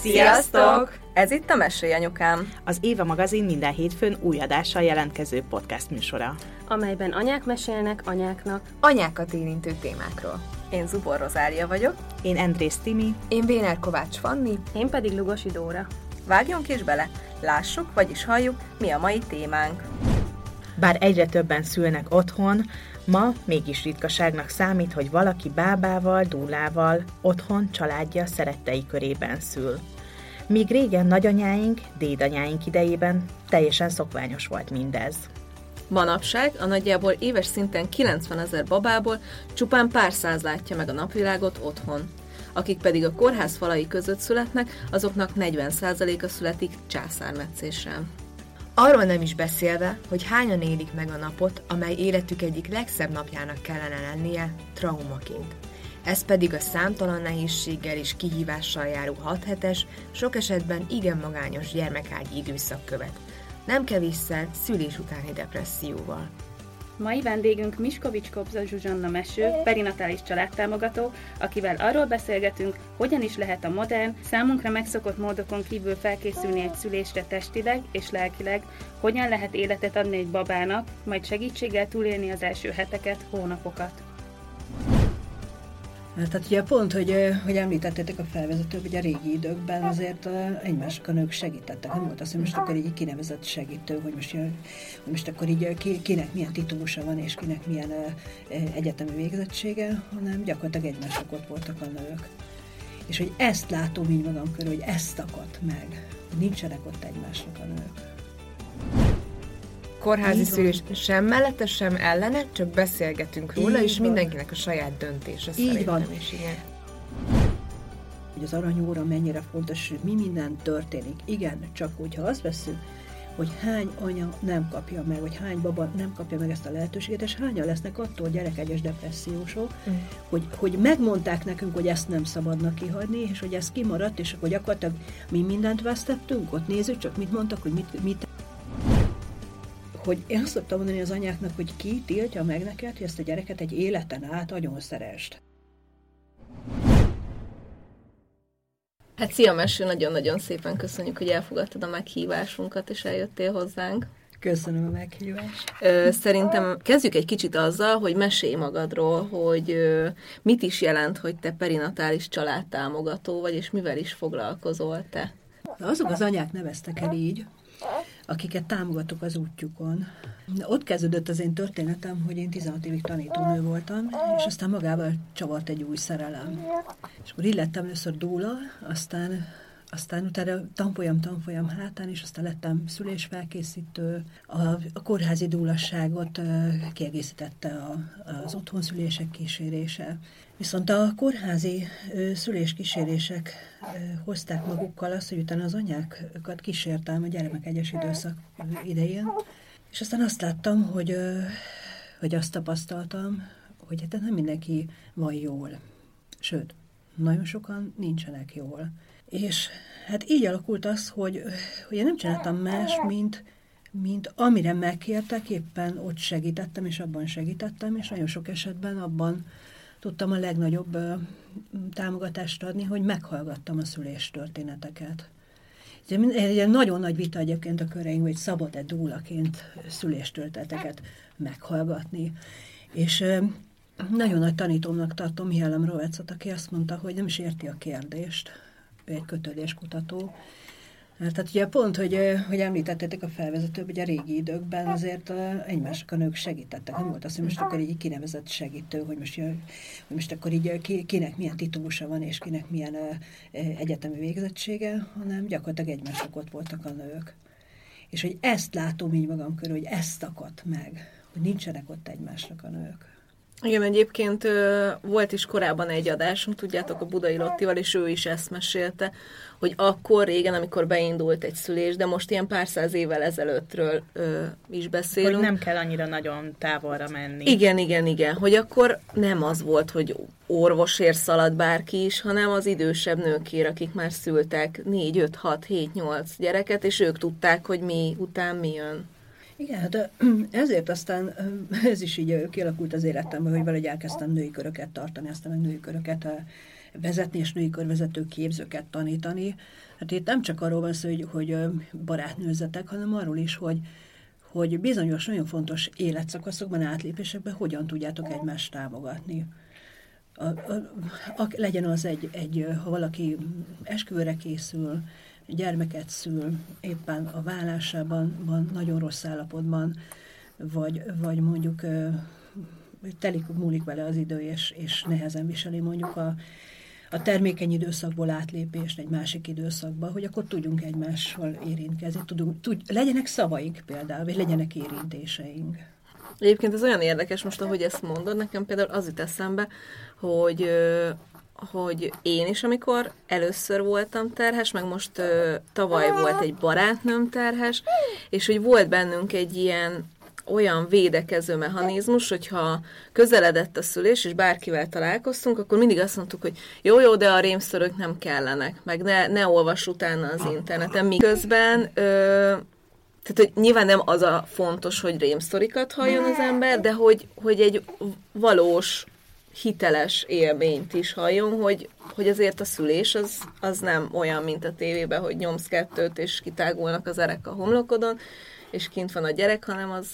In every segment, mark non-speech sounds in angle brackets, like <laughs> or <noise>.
Sziasztok! Ez itt a Mesélj Anyukám. Az Éva magazin minden hétfőn új adással jelentkező podcast műsora. amelyben anyák mesélnek anyáknak. anyákat érintő témákról. Én Zubor Rozália vagyok. Én Andrész Timi, Én Béner Kovács Fanni, Én pedig Lugosi Dóra. Vágjunk is bele, lássuk, vagyis halljuk, mi a mai témánk. Bár egyre többen szülnek otthon, ma mégis ritkaságnak számít, hogy valaki bábával, dúlával, otthon, családja, szerettei körében szül. Míg régen nagyanyáink, dédanyáink idejében teljesen szokványos volt mindez. Manapság a nagyjából éves szinten 90 ezer babából csupán pár száz látja meg a napvilágot otthon. Akik pedig a kórház falai között születnek, azoknak 40%-a születik császármetszéssel. Arról nem is beszélve, hogy hányan élik meg a napot, amely életük egyik legszebb napjának kellene lennie, traumaként. Ez pedig a számtalan nehézséggel és kihívással járó 6 hetes, sok esetben igen magányos gyermekágyi időszak követ. Nem kevésszer szülés utáni depresszióval. Mai vendégünk Miskovics Kobza Zsuzsanna Meső, perinatális családtámogató, akivel arról beszélgetünk, hogyan is lehet a modern, számunkra megszokott módokon kívül felkészülni egy szülésre testileg és lelkileg, hogyan lehet életet adni egy babának, majd segítséggel túlélni az első heteket, hónapokat. Tehát ugye pont, hogy, hogy említettétek a felvezetőt, hogy a régi időkben azért egymásnak a nők segítettek. Nem volt az, hogy most akkor így kinevezett segítő, hogy most, hogy most akkor így kinek milyen titulusa van, és kinek milyen egyetemi végzettsége, hanem gyakorlatilag egymásnak ott voltak a nők. És hogy ezt látom így magam körül, hogy ezt akadt meg, nincsenek ott egymásnak a nők. Kórházi Így van. szülés sem mellette, sem ellene, csak beszélgetünk róla, Így és van. mindenkinek a saját döntése Így szerintem van. is, igen. hogy az aranyóra mennyire fontos, hogy mi minden történik. Igen, csak hogyha azt veszünk, hogy hány anya nem kapja meg, vagy hány baba nem kapja meg ezt a lehetőséget, és hányan lesznek attól gyerekegyes depressziósok, mm. hogy, hogy megmondták nekünk, hogy ezt nem szabadna kihagyni, és hogy ez kimaradt, és akkor gyakorlatilag mi mindent vesztettünk, ott nézzük csak, mit mondtak, hogy mit, mit hogy én azt szoktam mondani az anyáknak, hogy ki tiltja meg neked, hogy ezt a gyereket egy életen át agyon szerest. Hát szia Meső, nagyon-nagyon szépen köszönjük, hogy elfogadtad a meghívásunkat, és eljöttél hozzánk. Köszönöm a meghívást. Ö, Szerintem kezdjük egy kicsit azzal, hogy mesélj magadról, hogy ö, mit is jelent, hogy te perinatális családtámogató vagy, és mivel is foglalkozol te. Azok az anyák neveztek el így, akiket támogatok az útjukon. Ott kezdődött az én történetem, hogy én 16 évig tanítónő voltam, és aztán magával csavart egy új szerelem. És akkor így lettem először dúla, aztán aztán utána tanfolyam, tanfolyam hátán, és aztán lettem szülésfelkészítő. A, a kórházi dúlasságot kiegészítette a, az otthonszülések kísérése. Viszont a kórházi szüléskísérések hozták magukkal azt, hogy utána az anyákat kísértem a gyermekegyes időszak idején, és aztán azt láttam, hogy, hogy azt tapasztaltam, hogy hát nem mindenki van jól. Sőt, nagyon sokan nincsenek jól. És hát így alakult az, hogy, hogy én nem csináltam más, mint, mint amire megkértek, éppen ott segítettem, és abban segítettem, és nagyon sok esetben abban tudtam a legnagyobb támogatást adni, hogy meghallgattam a szüléstörténeteket. Ez egy- nagyon nagy vita egyébként a köreink, hogy szabad-e dúlaként szüléstörténeteket meghallgatni. És nagyon nagy tanítómnak tartom Mihály Rovecot, aki azt mondta, hogy nem is érti a kérdést. Ő egy kötődéskutató. Hát, tehát ugye pont, hogy, hogy említettétek a felvezetőt, hogy a régi időkben azért egymásnak a nők segítettek. Nem volt az, hogy most akkor így kinevezett segítő, hogy most, hogy most akkor így kinek milyen titulusa van, és kinek milyen egyetemi végzettsége, hanem gyakorlatilag egymásnak ott voltak a nők. És hogy ezt látom így magam körül, hogy ezt akadt meg, hogy nincsenek ott egymásnak a nők. Igen, egyébként volt is korábban egy adásunk, tudjátok, a Budai Lottival, és ő is ezt mesélte, hogy akkor régen, amikor beindult egy szülés, de most ilyen pár száz évvel ezelőttről ö, is beszélünk. Hogy nem kell annyira nagyon távolra menni. Igen, igen, igen, hogy akkor nem az volt, hogy orvosért szalad bárki is, hanem az idősebb nőkér, akik már szültek 4, 5, 6, 7, 8 gyereket, és ők tudták, hogy mi után mi jön. Igen, hát <clears throat> ezért aztán <clears throat> ez is így kialakult az életemben, hogy valahogy elkezdtem női köröket tartani, aztán meg női köröket vezetni, és női körvezető képzőket tanítani. Hát itt nem csak arról van szó, hogy, hogy barátnőzetek, hanem arról is, hogy, hogy bizonyos nagyon fontos életszakaszokban, átlépésekben hogyan tudjátok egymást támogatni. A, a, a, legyen az egy, egy, ha valaki esküvőre készül, gyermeket szül, éppen a vállásában van nagyon rossz állapotban, vagy, vagy mondjuk telik, múlik vele az idő, és, és nehezen viseli mondjuk a, a termékeny időszakból átlépést egy másik időszakba, hogy akkor tudjunk egymással érintkezni, tudunk, tud, legyenek szavaink például, vagy legyenek érintéseink. Egyébként ez olyan érdekes most, ahogy ezt mondod, nekem például az jut eszembe, hogy hogy én is, amikor először voltam terhes, meg most ö, tavaly volt egy barátnőm terhes, és hogy volt bennünk egy ilyen olyan védekező mechanizmus, hogyha közeledett a szülés, és bárkivel találkoztunk, akkor mindig azt mondtuk, hogy jó, jó, de a rémszörök nem kellenek, meg ne, ne olvas utána az interneten. Miközben ö, tehát, hogy nyilván nem az a fontos, hogy rémsztorikat halljon az ember, de hogy, hogy egy valós hiteles élményt is halljon, hogy, hogy azért a szülés az, az nem olyan, mint a tévében, hogy nyomsz kettőt, és kitágulnak az erek a homlokodon, és kint van a gyerek, hanem az,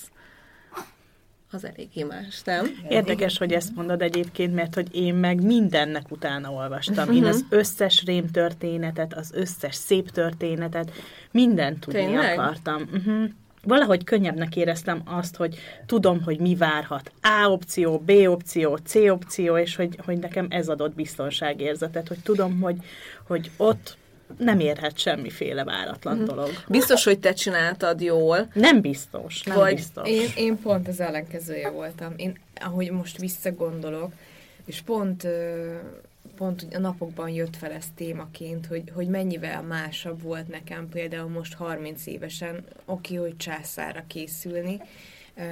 az elég más, nem? Érdekes, hogy ezt mondod egyébként, mert hogy én meg mindennek utána olvastam. Én az mhm. összes rém történetet, az összes szép történetet, mindent tudni Tényleg? akartam. Uh-huh valahogy könnyebbnek éreztem azt, hogy tudom, hogy mi várhat. A opció, B opció, C opció, és hogy, hogy nekem ez adott biztonságérzetet, hogy tudom, hogy, hogy ott nem érhet semmiféle váratlan mm. dolog. Biztos, hogy te csináltad jól. Nem biztos, nem Vagy biztos. Én, én pont az ellenkezője voltam. Én, ahogy most visszagondolok, és pont pont a napokban jött fel ez témaként, hogy, hogy mennyivel másabb volt nekem például most 30 évesen, oké, hogy császára készülni,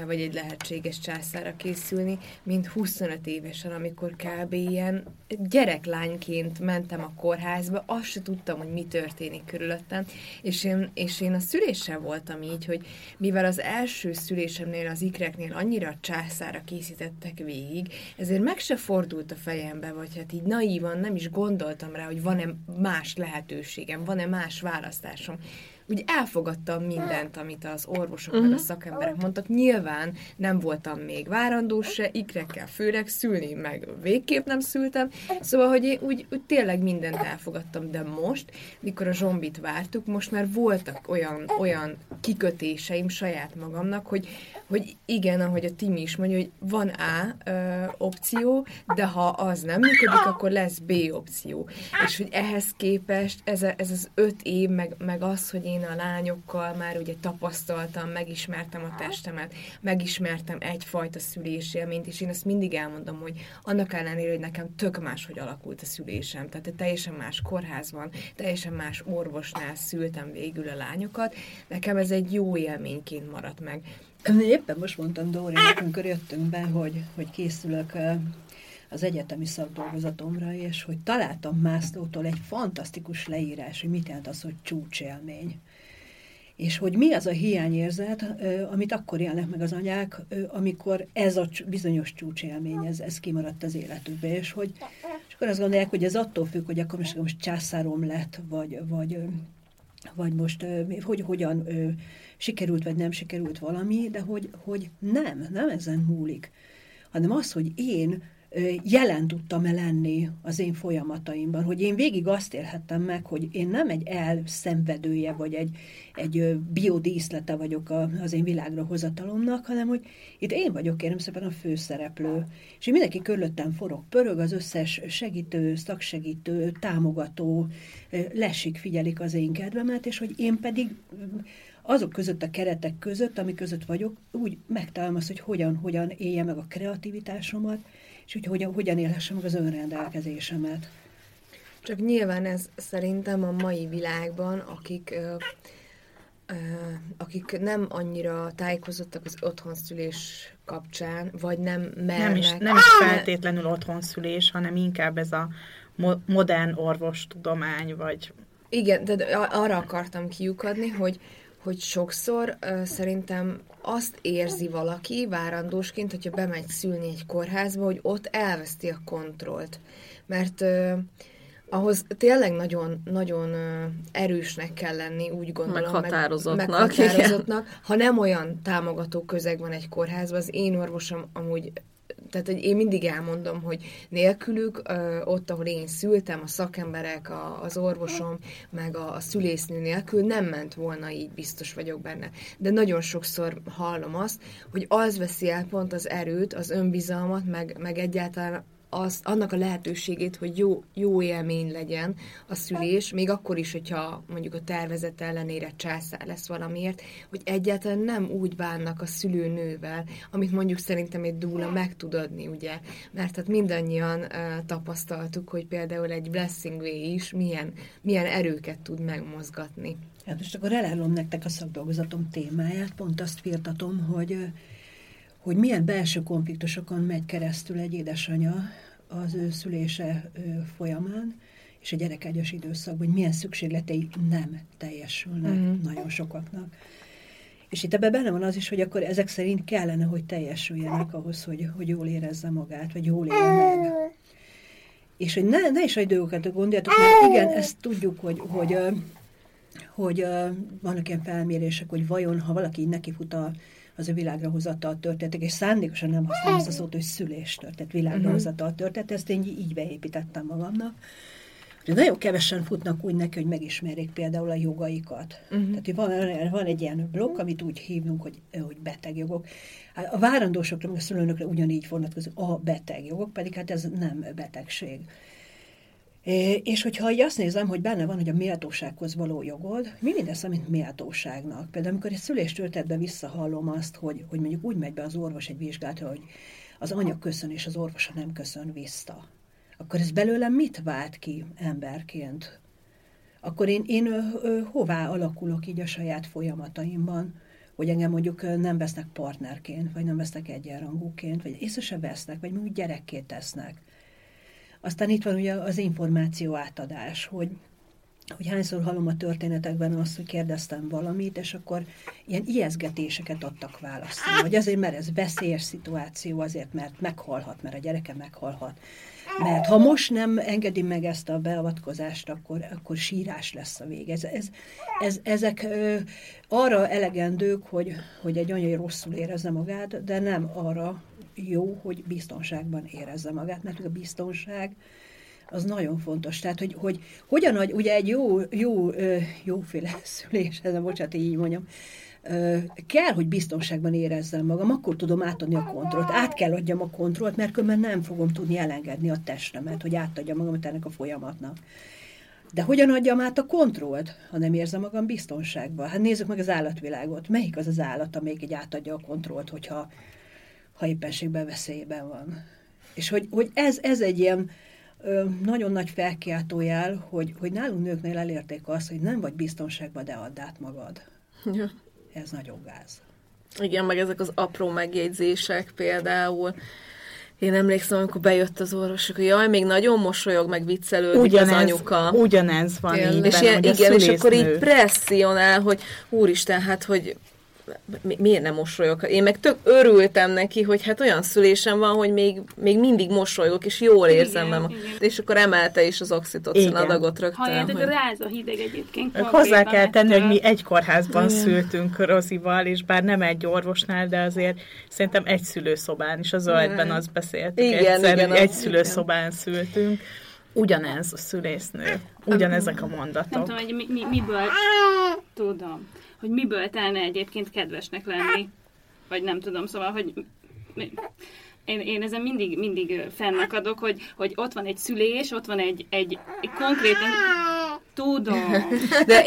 vagy egy lehetséges császára készülni, mint 25 évesen, amikor kb. ilyen gyereklányként mentem a kórházba, azt se tudtam, hogy mi történik körülöttem, és én, és én a szüléssel voltam így, hogy mivel az első szülésemnél, az ikreknél annyira császára készítettek végig, ezért meg se fordult a fejembe, vagy hát így naívan nem is gondoltam rá, hogy van-e más lehetőségem, van-e más választásom úgy elfogadtam mindent, amit az orvosok uh-huh. meg a mhm. szakemberek mondtak. Nyilván nem voltam még várandós se, ikrekkel főleg szülni, meg végképp nem szültem. Szóval, hogy én úgy, úgy tényleg mindent elfogadtam, de most, mikor a zsombit vártuk, most már voltak olyan, olyan kikötéseim saját magamnak, hogy, hogy igen, ahogy a Timi is mondja, hogy van A ö, opció, de ha az nem működik, akkor lesz B opció. És hogy ehhez képest ez, a, ez az öt év, meg, meg az, hogy én a lányokkal már ugye tapasztaltam, megismertem a testemet, megismertem egyfajta szülésélményt, és én ezt mindig elmondom, hogy annak ellenére, hogy nekem tök más, hogy alakult a szülésem, tehát teljesen más kórházban, teljesen más orvosnál szültem végül a lányokat, nekem ez egy jó élményként maradt meg. Éppen most mondtam Dórinak, amikor jöttünk be, hogy, hogy készülök az egyetemi szakdolgozatomra, és hogy találtam Mászlótól egy fantasztikus leírás, hogy mit jelent az, hogy csúcsélmény. És hogy mi az a hiányérzet, amit akkor élnek meg az anyák, amikor ez a bizonyos csúcsélmény, ez, ez kimaradt az életükbe, és hogy és akkor azt gondolják, hogy ez attól függ, hogy akkor most, most császárom lett, vagy, vagy, vagy most hogy hogyan sikerült, vagy nem sikerült valami, de hogy, hogy nem, nem ezen múlik, hanem az, hogy én jelen tudtam-e lenni az én folyamataimban, hogy én végig azt élhettem meg, hogy én nem egy elszenvedője, vagy egy, egy biodíszlete vagyok az én világra hozatalomnak, hanem hogy itt én vagyok, kérem szépen, a főszereplő. És én mindenki körülöttem forog, pörög, az összes segítő, szaksegítő, támogató, lesik figyelik az én kedvemet, és hogy én pedig azok között a keretek között, ami között vagyok, úgy megtalálom azt, hogy hogyan, hogyan élje meg a kreativitásomat, és hogy hogyan, hogyan élhessem meg az önrendelkezésemet. Csak nyilván ez szerintem a mai világban, akik ö, ö, akik nem annyira tájékozottak az otthonszülés kapcsán, vagy nem mernek... Nem is, nem is feltétlenül otthonszülés, hanem inkább ez a mo- modern orvostudomány, vagy... Igen, de arra akartam kiukadni, hogy, hogy sokszor uh, szerintem azt érzi valaki várandósként, hogyha bemegy szülni egy kórházba, hogy ott elveszti a kontrollt. Mert uh, ahhoz tényleg nagyon, nagyon erősnek kell lenni, úgy gondolom. Meghatározottnak. Meg, meghatározottnak. Ha nem olyan támogató közeg van egy kórházban, az én orvosom amúgy tehát hogy én mindig elmondom, hogy nélkülük, ott, ahol én szültem, a szakemberek, a, az orvosom, meg a, a szülésznő nélkül nem ment volna így, biztos vagyok benne. De nagyon sokszor hallom azt, hogy az veszi el pont az erőt, az önbizalmat, meg, meg egyáltalán az, annak a lehetőségét, hogy jó, jó élmény legyen a szülés, még akkor is, hogyha mondjuk a tervezet ellenére császár lesz valamiért, hogy egyáltalán nem úgy bánnak a szülőnővel, amit mondjuk szerintem egy dúla meg tud adni, ugye? Mert hát mindannyian uh, tapasztaltuk, hogy például egy Blessing Way is milyen, milyen erőket tud megmozgatni. Hát most akkor elárulom nektek a szakdolgozatom témáját, pont azt firtatom, hogy hogy milyen belső konfliktusokon megy keresztül egy édesanya az ő szülése folyamán, és a gyerekegyes időszakban, hogy milyen szükségletei nem teljesülnek mm. nagyon sokaknak. És itt ebben benne van az is, hogy akkor ezek szerint kellene, hogy teljesüljenek ahhoz, hogy, hogy jól érezze magát, vagy jól élje meg. És hogy ne, ne is egy dolgokat gondoljatok, mert igen, ezt tudjuk, hogy, hogy, hogy, hogy vannak ilyen felmérések, hogy vajon, ha valaki nekifut a az ő világra a történetek, és szándékosan nem használom ezt a szót, hogy szüléstört, tehát világra hozatta a történet, ezt én így beépítettem magamnak. De nagyon kevesen futnak úgy neki, hogy megismerjék például a jogaikat. Uh-huh. Tehát hogy van, van egy ilyen blokk, amit úgy hívunk, hogy, hogy betegjogok. Hát a várandósokra, meg a szülőnökre ugyanígy vonatkozik a betegjogok, pedig hát ez nem betegség. És hogyha így azt nézem, hogy benne van, hogy a méltósághoz való jogod, mi minden számít méltóságnak? Például amikor egy szüléstörtetben visszahallom azt, hogy, hogy mondjuk úgy megy be az orvos egy vizsgálatra, hogy az anya köszön, és az orvosa nem köszön vissza. Akkor ez belőlem mit vált ki emberként? Akkor én, én ö, ö, hová alakulok így a saját folyamataimban? hogy engem mondjuk nem vesznek partnerként, vagy nem vesznek egyenrangúként, vagy észre se vesznek, vagy mondjuk gyerekké tesznek. Aztán itt van ugye az információ átadás, hogy hogy hányszor hallom a történetekben azt, hogy kérdeztem valamit, és akkor ilyen ijeszgetéseket adtak választ. Vagy azért, mert ez veszélyes szituáció, azért, mert meghalhat, mert a gyereke meghalhat. Mert ha most nem engedi meg ezt a beavatkozást, akkor, akkor sírás lesz a vég. Ez, ez, ez, ezek ö, arra elegendők, hogy, hogy egy anya rosszul érezze magát, de nem arra, jó, hogy biztonságban érezze magát, mert a biztonság az nagyon fontos. Tehát, hogy, hogy hogyan, hogy ugye egy jó, jó, jóféle <laughs> szülés, ez a bocsánat, így mondjam, kell, hogy biztonságban érezzem magam, akkor tudom átadni a kontrollt. Át kell adjam a kontrollt, mert különben nem fogom tudni elengedni a testemet, hogy átadjam magamat ennek a folyamatnak. De hogyan adjam át a kontrollt, ha nem érzem magam biztonságban? Hát nézzük meg az állatvilágot. Melyik az az állat, amelyik egy átadja a kontrollt, hogyha ha éppenségben veszélyben van. És hogy, hogy ez, ez egy ilyen ö, nagyon nagy felkiáltójel, hogy, hogy nálunk nőknél elérték azt, hogy nem vagy biztonságban, de add át magad. Ja. Ez nagyon gáz. Igen, meg ezek az apró megjegyzések például. Én emlékszem, amikor bejött az orvos, hogy jaj, még nagyon mosolyog, meg viccelődik ugyanez, az anyuka. Ugyanez van így és ilyen, igen, és akkor így presszionál, hogy úristen, hát, hogy mi, miért nem mosolyog? Én meg tök örültem neki, hogy hát olyan szülésem van, hogy még, még mindig mosolyogok, és jól érzem igen, magam. És akkor emelte is az oxitocin adagot rögtön. Halljátok, hogy... ráz a hideg egyébként. Hozzá kell tenni, hogy mi egy kórházban igen. szültünk Rozival, és bár nem egy orvosnál, de azért szerintem egy szülőszobán is, a zöldben azt beszéltük igen, egyszer, igen, egy szülőszobán szültünk. Ugyanez a szülésznő, ugyanezek a mondatok. Nem tudom, hogy mi, mi, miből tudom hogy miből telne egyébként kedvesnek lenni. Vagy nem tudom, szóval, hogy én, én ezen mindig, mindig fennakadok, hogy, hogy ott van egy szülés, ott van egy, egy, egy konkrétan... Tudom. De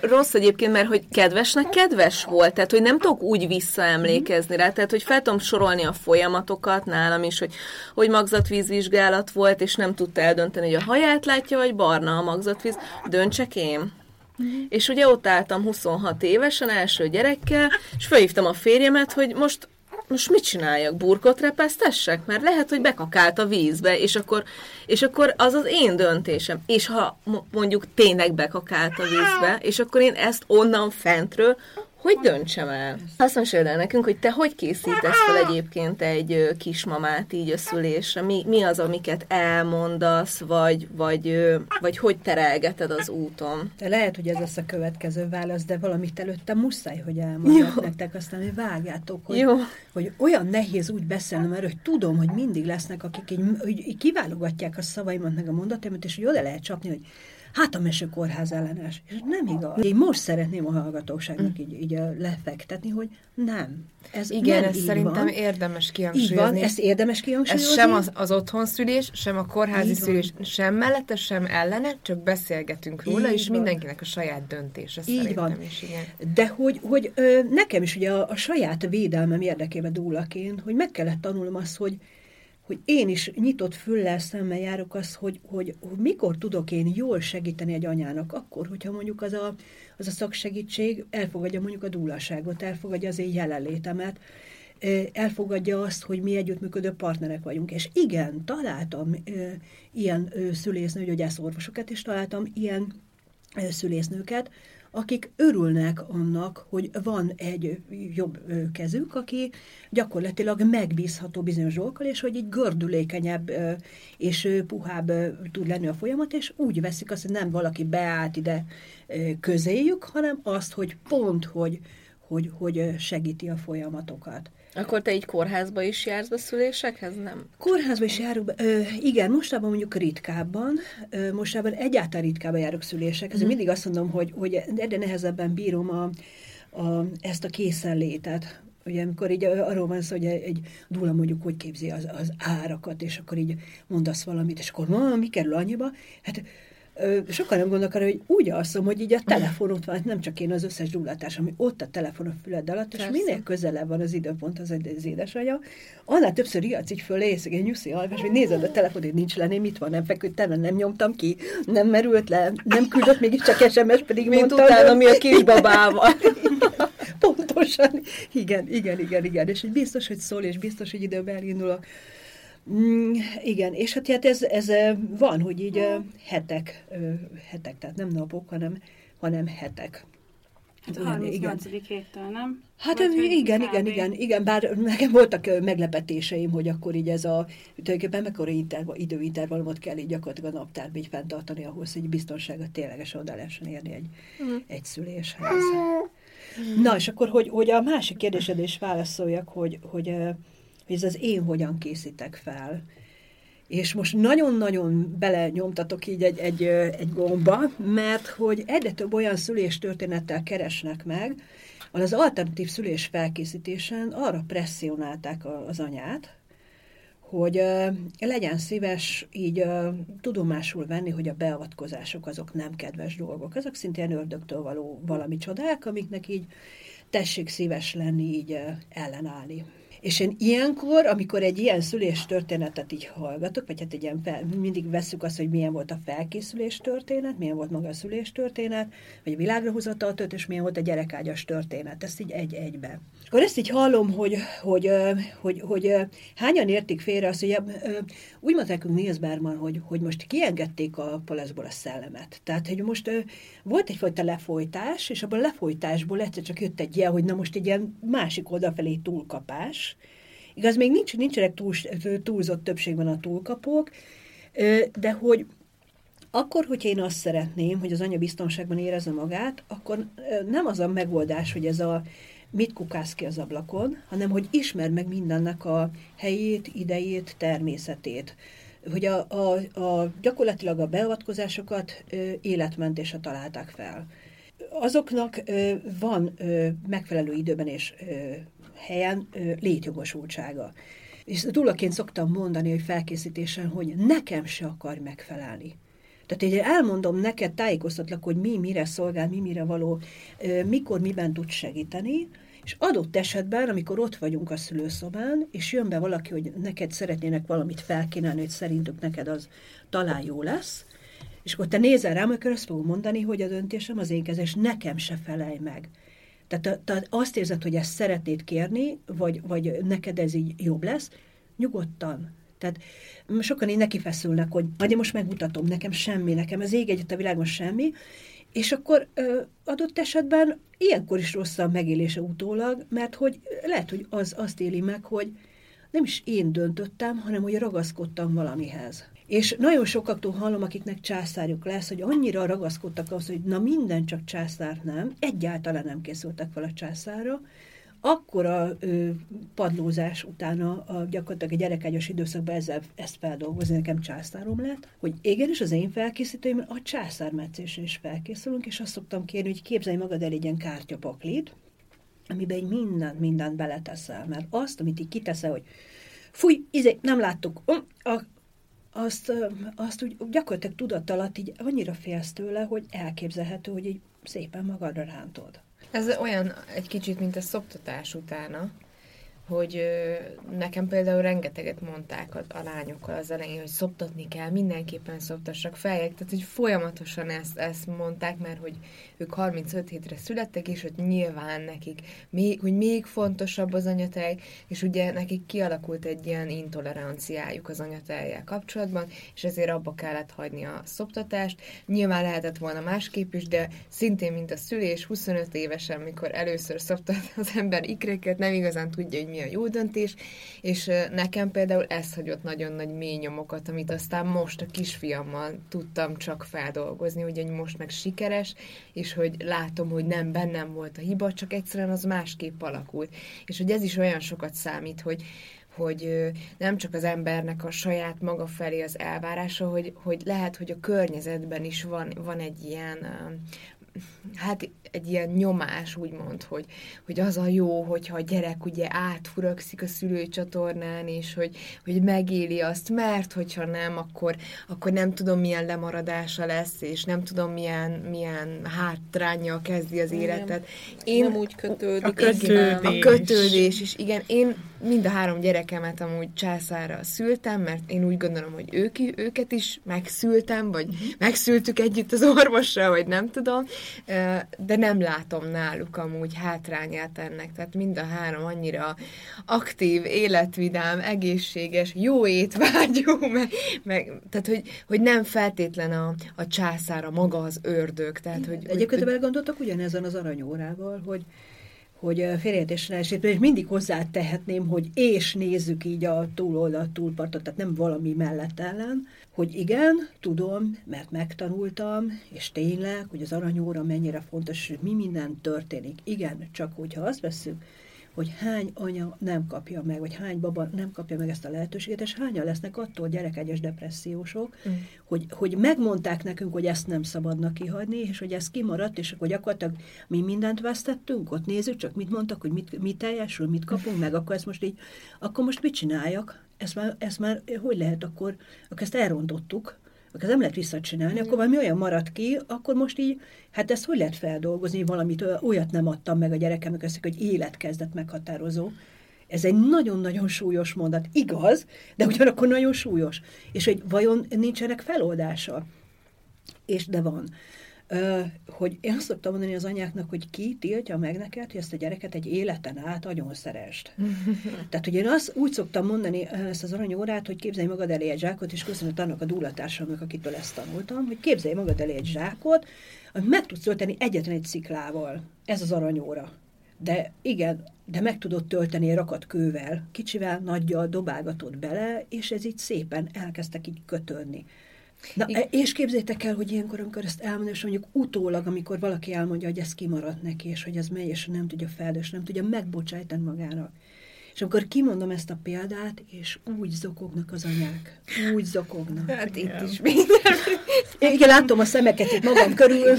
rossz egyébként, mert hogy kedvesnek kedves volt, tehát hogy nem tudok úgy visszaemlékezni rá, tehát hogy fel tudom sorolni a folyamatokat nálam is, hogy, hogy magzatvízvizsgálat volt, és nem tudta eldönteni, hogy a haját látja, vagy barna a magzatvíz. Döntsek én. Uh-huh. És ugye ott álltam 26 évesen, első gyerekkel, és felhívtam a férjemet, hogy most most mit csináljak? Burkot repesztessek? Mert lehet, hogy bekakált a vízbe, és akkor, és akkor az az én döntésem. És ha mondjuk tényleg bekakált a vízbe, és akkor én ezt onnan fentről hogy döntsem el? Azt meséld el nekünk, hogy te hogy készítesz fel egyébként egy kismamát így a szülésre? Mi, mi az, amiket elmondasz, vagy, vagy, vagy hogy terelgeted az úton? De lehet, hogy ez lesz a következő válasz, de valamit előtte muszáj, hogy elmondjak nektek, aztán hogy vágjátok, hogy, Jó. hogy olyan nehéz úgy beszélnem erről, hogy tudom, hogy mindig lesznek, akik így, hogy kiválogatják a szavaimat, meg a mondataimat, és hogy oda lehet csapni, hogy hát a mesőkórház ellenes. És nem igaz. Én most szeretném a hallgatóságnak mm. így, így lefektetni, hogy nem. Ez Igen, nem ez szerintem van. érdemes kihangsúlyozni. Így van, ezt érdemes kihangsúlyozni. Ez sem az, az otthonszülés, sem a kórházi így szülés, van. sem mellette, sem ellene, csak beszélgetünk róla, így és van. mindenkinek a saját döntése így van. is. Igen. De hogy, hogy ö, nekem is ugye a, a saját védelmem érdekében dúlaként, hogy meg kellett tanulnom azt, hogy hogy én is nyitott füllel szemmel járok az, hogy, hogy, hogy mikor tudok én jól segíteni egy anyának, akkor, hogyha mondjuk az a, az a szaksegítség elfogadja mondjuk a dúlaságot, elfogadja az én jelenlétemet, elfogadja azt, hogy mi együttműködő partnerek vagyunk. És igen, találtam ilyen szülésznő, orvosokat, és találtam ilyen szülésznőket, akik örülnek annak, hogy van egy jobb kezük, aki gyakorlatilag megbízható bizonyos dolgokkal, és hogy így gördülékenyebb és puhább tud lenni a folyamat, és úgy veszik azt, hogy nem valaki beállt ide közéjük, hanem azt, hogy pont, hogy, hogy, hogy segíti a folyamatokat. Akkor te így kórházba is jársz a szülésekhez, nem? Kórházba is járok. Ö, igen, mostában mondjuk ritkábban, ö, mostában egyáltalán ritkábban járok szülésekhez. Mm. Mindig azt mondom, hogy, hogy egyre nehezebben bírom a, a, ezt a készenlétet. Ugye, amikor így arról van szó, hogy egy dula mondjuk hogy képzi az, az árakat, és akkor így mondasz valamit, és akkor ma, mi kerül annyiba? Hát sokan nem gondolnak arra, hogy úgy alszom, hogy így a telefonot van, nem csak én, az összes gyullatás, ami ott a telefon a füled alatt, és Persze. minél közelebb van az időpont az, az édesanyja, annál többször riadsz így föl, ész, egy nyuszi alvás, hogy nézed a telefon, hogy nincs lenni, mit van, nem feküdtem, nem nyomtam ki, nem merült le, nem küldött mégiscsak SMS, pedig Mint mondta, utána, mi a kisbabával. <laughs> Pontosan. Igen, igen, igen, igen. És hogy biztos, hogy szól, és biztos, hogy időben elindul a Mm, igen, és hát, hát ez, ez van, hogy így hetek, hetek, tehát nem napok, hanem, hanem hetek. Hát 38. héttől, nem? Hát Vagy igen, igen, igen, igen, bár nekem voltak meglepetéseim, hogy akkor így ez a, tulajdonképpen mekkora interval, időintervallumot kell így gyakorlatilag a naptárba így fenntartani ahhoz, hogy biztonságot ténylegesen oda lehessen érni egy, mm. egy szüléshez. Mm. Na, és akkor, hogy, hogy a másik kérdésedre is válaszoljak, hogy, hogy hogy ez az én hogyan készítek fel. És most nagyon-nagyon bele nyomtatok így egy, egy, egy gomba, mert hogy egyre több olyan szüléstörténettel keresnek meg, az alternatív szülés felkészítésen arra presszionálták az anyát, hogy legyen szíves így tudomásul venni, hogy a beavatkozások azok nem kedves dolgok. Azok szintén ördögtől való valami csodák, amiknek így tessék szíves lenni, így ellenállni. És én ilyenkor, amikor egy ilyen szülés történetet így hallgatok, vagy hát egy ilyen fel, mindig veszük azt, hogy milyen volt a felkészülés történet, milyen volt maga a szülés történet, vagy a világra hozatal történet, és milyen volt a gyerekágyas történet. Ezt így egy-egybe. Akkor ezt így hallom, hogy, hogy, hogy, hogy, hogy hányan értik félre azt, hogy úgy mondták Niels Berman, hogy, hogy most kiengedték a palaszból a szellemet. Tehát, hogy most volt egyfajta lefolytás, és abban a lefolytásból egyszer csak jött egy ilyen, hogy na most egy ilyen másik oldalfelé túlkapás. Igaz, még nincs, nincsenek túl, túlzott többségben a túlkapók, de hogy akkor, hogyha én azt szeretném, hogy az anya biztonságban érezze magát, akkor nem az a megoldás, hogy ez a mit kukász ki az ablakon, hanem hogy ismer meg mindennek a helyét, idejét, természetét. Hogy a, a, a, gyakorlatilag a beavatkozásokat ö, életmentésre találták fel. Azoknak ö, van ö, megfelelő időben és ö, helyen ö, létjogosultsága. És túlaként szoktam mondani, hogy felkészítésen, hogy nekem se akar megfelelni. Tehát én elmondom neked, tájékoztatlak, hogy mi mire szolgál, mi mire való, mikor miben tud segíteni, és adott esetben, amikor ott vagyunk a szülőszobán, és jön be valaki, hogy neked szeretnének valamit felkínálni, hogy szerintük neked az talán jó lesz, és akkor te nézel rám, akkor azt fogom mondani, hogy a döntésem az én kezes, nekem se felej meg. Tehát te azt érzed, hogy ezt szeretnéd kérni, vagy, vagy neked ez így jobb lesz, nyugodtan. Tehát sokan így neki feszülnek, hogy majd most megmutatom, nekem semmi, nekem ez ég egyet a világon semmi, és akkor ö, adott esetben ilyenkor is rossz a megélése utólag, mert hogy lehet, hogy az azt éli meg, hogy nem is én döntöttem, hanem hogy ragaszkodtam valamihez. És nagyon sokaktól hallom, akiknek császárjuk lesz, hogy annyira ragaszkodtak ahhoz, hogy na minden csak császár nem, egyáltalán nem készültek fel a császára, akkora ö, padlózás utána a, gyakorlatilag a gyerekágyas időszakban ezzel, ezt feldolgozni, nekem császárom lett, hogy igenis az én felkészítőim a császármetszésre is felkészülünk, és azt szoktam kérni, hogy képzelj magad el egy ilyen kártyapaklit, amiben mindent, mindent beleteszel, mert azt, amit így kiteszel, hogy fúj, izé, nem láttuk, a, azt, azt úgy gyakorlatilag tudat alatt így annyira félsz tőle, hogy elképzelhető, hogy így szépen magadra rántod. Ez olyan egy kicsit, mint a szoptatás utána, hogy nekem például rengeteget mondták a, a lányokkal az elején, hogy szoptatni kell, mindenképpen szoptassak feljek, tehát hogy folyamatosan ezt, ezt mondták, mert hogy ők 35 hétre születtek, és hogy nyilván nekik, még, hogy még fontosabb az anyatej, és ugye nekik kialakult egy ilyen intoleranciájuk az anyatejjel kapcsolatban, és ezért abba kellett hagyni a szoptatást. Nyilván lehetett volna másképp is, de szintén, mint a szülés, 25 évesen, mikor először szoptat az ember ikreket, nem igazán tudja, hogy mi a jó döntés, és nekem például ez hagyott nagyon nagy mély nyomokat, amit aztán most a kisfiammal tudtam csak feldolgozni, ugye most meg sikeres, és hogy látom, hogy nem bennem volt a hiba, csak egyszerűen az másképp alakult. És hogy ez is olyan sokat számít, hogy, hogy nem csak az embernek a saját maga felé az elvárása, hogy, hogy lehet, hogy a környezetben is van, van egy ilyen hát egy ilyen nyomás, úgymond, hogy, hogy az a jó, hogyha a gyerek ugye átfurakszik a szülőcsatornán, és hogy, hogy megéli azt, mert hogyha nem, akkor, akkor nem tudom, milyen lemaradása lesz, és nem tudom, milyen, milyen hátránya kezdi az életet. Én, nem úgy kötődik. A kötődés. A kötődés, és igen, én mind a három gyerekemet amúgy császára szültem, mert én úgy gondolom, hogy ők, őket is megszültem, vagy uh-huh. megszültük együtt az orvossal, vagy nem tudom, de nem látom náluk amúgy hátrányát ennek. Tehát mind a három annyira aktív, életvidám, egészséges, jó étvágyú, <laughs> meg, meg tehát hogy, hogy nem feltétlen a, a császára maga az ördög. Tehát, hogy, Egyébként hogy, gondoltok ugyanezen az aranyórával, hogy hogy félreértésre esett, és mindig hozzá tehetném, hogy és nézzük így a túloldalt, túlpartot, tehát nem valami mellett ellen, hogy igen, tudom, mert megtanultam, és tényleg, hogy az aranyóra mennyire fontos, hogy mi minden történik. Igen, csak hogyha azt veszünk, hogy hány anya nem kapja meg, vagy hány baba nem kapja meg ezt a lehetőséget, és hányan lesznek attól gyerekegyes depressziósok, mm. hogy, hogy megmondták nekünk, hogy ezt nem szabadna kihagyni, és hogy ez kimaradt, és akkor gyakorlatilag mi mindent vesztettünk, ott nézzük csak, mit mondtak, hogy mit, mit teljesül, mit kapunk meg, akkor ezt most így, akkor most mit csináljak? Ezt már, ezt már hogy lehet akkor, akkor ezt elrontottuk, akkor nem lehet visszacsinálni, akkor valami olyan maradt ki, akkor most így, hát ezt hogy lehet feldolgozni, valamit olyat nem adtam meg a gyerekemnek, ezt, hogy életkezdet meghatározó. Ez egy nagyon-nagyon súlyos mondat. Igaz, de ugyanakkor nagyon súlyos. És hogy vajon nincsenek feloldása? És de van hogy én azt szoktam mondani az anyáknak, hogy ki tiltja meg neked, hogy ezt a gyereket egy életen át nagyon szerest. <laughs> Tehát, hogy én azt úgy szoktam mondani ezt az aranyórát, hogy képzelj magad elé egy zsákot, és köszönöm annak a dúlatársamnak, akitől ezt tanultam, hogy képzelj magad elé egy zsákot, amit meg tudsz tölteni egyetlen egy sziklával. Ez az aranyóra. De igen, de meg tudod tölteni rakat kővel, kicsivel, nagyjal dobálgatod bele, és ez így szépen elkezdtek így kötődni. Na, Igen. és képzétek el, hogy ilyenkor, amikor ezt elmondja, és mondjuk utólag, amikor valaki elmondja, hogy ez kimaradt neki, és hogy ez megy, és nem tudja fel, és nem tudja megbocsájtani magának. És akkor kimondom ezt a példát, és úgy zokognak az anyák. Úgy zokognak. Hát itt is minden. Igen, látom a szemeket itt magam körül.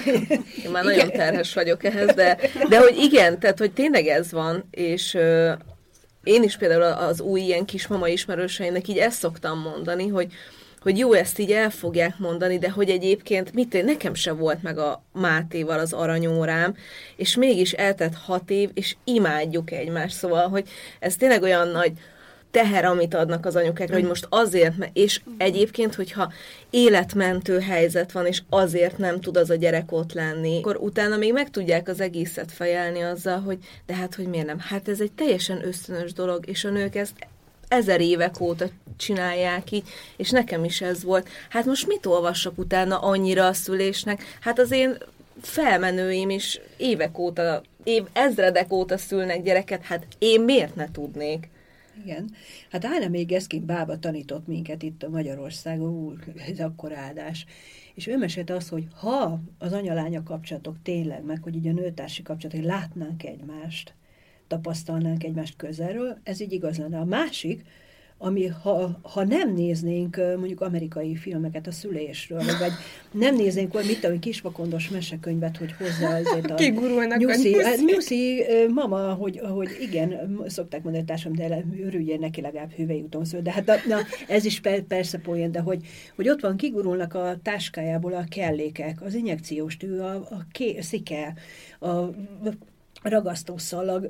Én már nagyon terhes vagyok ehhez, de, de hogy igen, tehát hogy tényleg ez van, és én is például az új ilyen kismama ismerőseinek így ezt szoktam mondani, hogy hogy jó, ezt így el fogják mondani, de hogy egyébként mit, nekem se volt meg a Mátéval az aranyórám, és mégis eltett hat év, és imádjuk egymást, szóval, hogy ez tényleg olyan nagy teher, amit adnak az anyukákra, hogy most azért, és egyébként, hogyha életmentő helyzet van, és azért nem tud az a gyerek ott lenni, akkor utána még meg tudják az egészet fejelni azzal, hogy de hát, hogy miért nem. Hát ez egy teljesen ösztönös dolog, és a nők ezt ezer évek óta csinálják így, és nekem is ez volt. Hát most mit olvassak utána annyira a szülésnek? Hát az én felmenőim is évek óta, év, ezredek óta szülnek gyereket, hát én miért ne tudnék? Igen. Hát Ána még Eszkin bába tanított minket itt a Magyarországon, úr, ez akkor áldás. És ő mesélte azt, hogy ha az anyalánya kapcsolatok tényleg, meg hogy így a nőtársi kapcsolatok, hogy látnánk egymást, tapasztalnánk egymást közelről, ez így igaz lenne. A másik, ami ha, ha nem néznénk mondjuk amerikai filmeket a szülésről, vagy nem néznénk hogy mit tudom, kisvakondos mesekönyvet, hogy hozzá azért a <laughs> nyuszi, nyuszi mama, hogy, hogy igen, szokták mondani a társam, de örüljél neki legalább hüvely úton szól. De hát na, na, ez is per, persze poén, de hogy, hogy ott van, kigurulnak a táskájából a kellékek, az injekciós tű, a, a, ké, a szike, a ragasztószalag.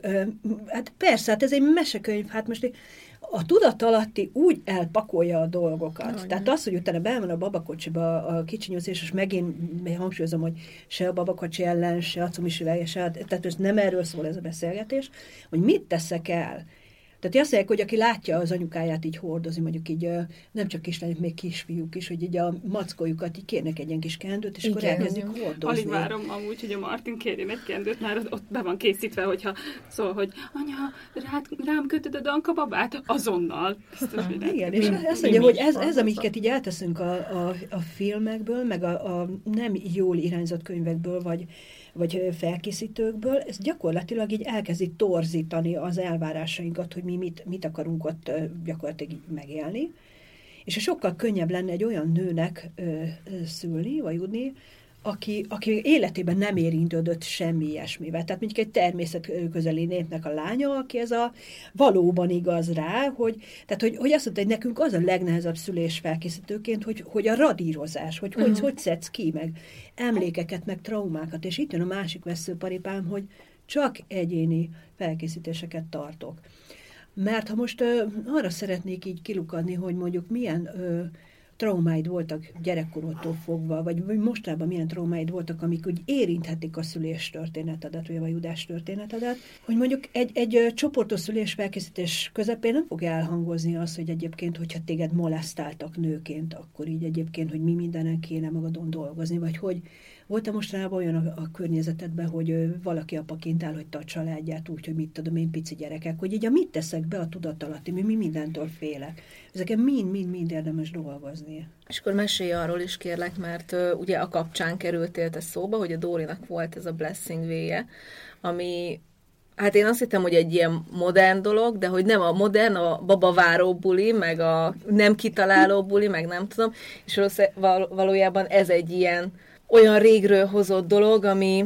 Hát persze, hát ez egy mesekönyv, hát most a tudatalatti úgy elpakolja a dolgokat. Olyan. Tehát az, hogy utána bemen a babakocsiba a kicsinyozés, és megint hangsúlyozom, hogy se a babakocsi ellen, se a cumisüvege, se, tehát ez nem erről szól ez a beszélgetés, hogy mit teszek el. Tehát azt mondják, hogy aki látja az anyukáját így hordozni, mondjuk így nem csak kislányok, még kisfiúk is, hogy így a mackójukat így kérnek egy ilyen kis kendőt, és Igen, akkor elkezdik hordozni. Alig várom amúgy, hogy a Martin kérjen egy kendőt, már ott be van készítve, hogyha szól, hogy anya, rád, rám kötöd a danka babát, azonnal. Biztos, hogy Igen, és azt mondja, hogy ez, ez amiket így elteszünk a, a, a filmekből, meg a, a nem jól irányzott könyvekből, vagy vagy felkészítőkből, ez gyakorlatilag így elkezdi torzítani az elvárásainkat, hogy mi mit, mit akarunk ott gyakorlatilag megélni. És sokkal könnyebb lenne egy olyan nőnek ö, szülni, vagy udni, aki, aki életében nem érintődött semmi ilyesmivel. Tehát mondjuk egy természet közeli népnek a lánya, aki ez a valóban igaz rá, hogy, tehát hogy, hogy azt mondta, hogy nekünk az a legnehezebb szülés felkészítőként, hogy, hogy a radírozás, hogy uh-huh. hogy, hogy szedsz ki, meg emlékeket, meg traumákat. És itt jön a másik veszőparipám, hogy csak egyéni felkészítéseket tartok. Mert ha most ö, arra szeretnék így kilukadni, hogy mondjuk milyen ö, traumáid voltak gyerekkorodtól fogva, vagy, mostában milyen traumáid voltak, amik úgy érinthetik a szülés történetedet, vagy a vajudás történetedet, hogy mondjuk egy, egy csoportos szülés felkészítés közepén nem fog elhangozni az, hogy egyébként, hogyha téged molesztáltak nőként, akkor így egyébként, hogy mi mindenen kéne magadon dolgozni, vagy hogy volt-e mostanában olyan a, a környezetedben, hogy valaki apaként elhagyta a családját úgy, hogy mit tudom én, pici gyerekek, hogy így a mit teszek be a tudatalatti, mi, mi mindentől félek. Ezeken mind-mind-mind érdemes dolgozni. És akkor mesélj arról is kérlek, mert uh, ugye a kapcsán kerültél te szóba, hogy a Dórinak volt ez a blessing véje, ami Hát én azt hittem, hogy egy ilyen modern dolog, de hogy nem a modern, a babaváró buli, meg a nem kitaláló buli, meg nem tudom, és valójában ez egy ilyen olyan régről hozott dolog, ami,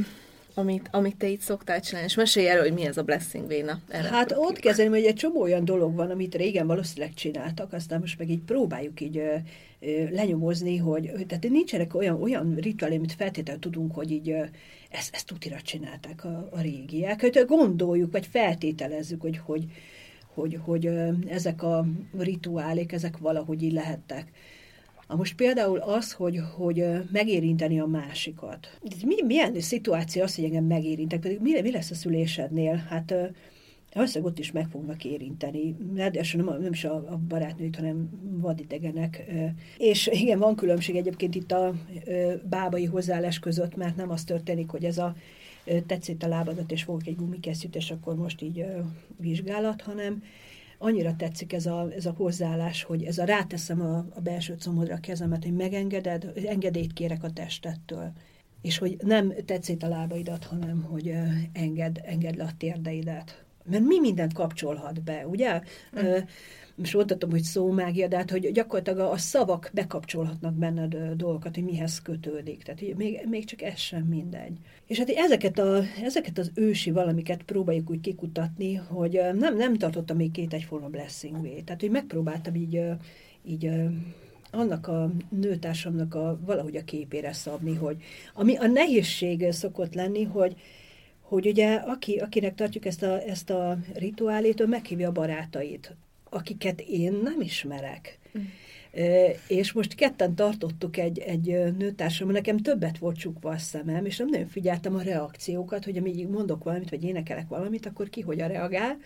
amit, amit te itt szoktál csinálni, és mesélj erről, hogy mi ez a Blessing Véna. Hát ott kezdeném, hogy egy csomó olyan dolog van, amit régen valószínűleg csináltak, aztán most meg így próbáljuk így ö, ö, lenyomozni, hogy tehát nincsenek olyan, olyan rituálé, amit feltétlenül tudunk, hogy így ö, ezt, ezt tutira csinálták a, a régiek. Hogy gondoljuk, vagy feltételezzük, hogy, hogy, hogy, hogy ezek a rituálék, ezek valahogy így lehettek. A most például az, hogy, hogy megérinteni a másikat. Mi, milyen szituáció az, hogy engem megérintek? Pedig mi, mi lesz a szülésednél? Hát valószínűleg ott is meg fognak érinteni. Ráadásul nem, nem is a, a barátnőt, hanem vadidegenek. És igen, van különbség egyébként itt a bábai hozzáállás között, mert nem az történik, hogy ez a tetszett a lábadat, és fogok egy gumikesztyűt, és akkor most így vizsgálat, hanem annyira tetszik ez a, ez a hozzáállás, hogy ez a ráteszem a, a belső comodra a kezemet, hogy megengeded, engedélyt kérek a testettől. És hogy nem tetszét a lábaidat, hanem hogy enged, enged le a térdeidet. Mert mi mindent kapcsolhat be, ugye? Mm most mondhatom, hogy szómágia, de hát, hogy gyakorlatilag a, a szavak bekapcsolhatnak benned dolgokat, hogy mihez kötődik. Tehát még, még csak ez sem mindegy. És hát ezeket, a, ezeket az ősi valamiket próbáljuk úgy kikutatni, hogy nem, nem tartottam még két egyforma blessing way. Tehát, hogy megpróbáltam így, így annak a nőtársamnak a, valahogy a képére szabni, hogy ami a nehézség szokott lenni, hogy, hogy ugye aki, akinek tartjuk ezt a, ezt a rituálét, ő meghívja a barátait akiket én nem ismerek. Mm. És most ketten tartottuk egy, egy nőtársam, nekem többet volt csukva a szemem, és nem nagyon figyeltem a reakciókat, hogy amíg mondok valamit, vagy énekelek valamit, akkor ki hogyan reagál.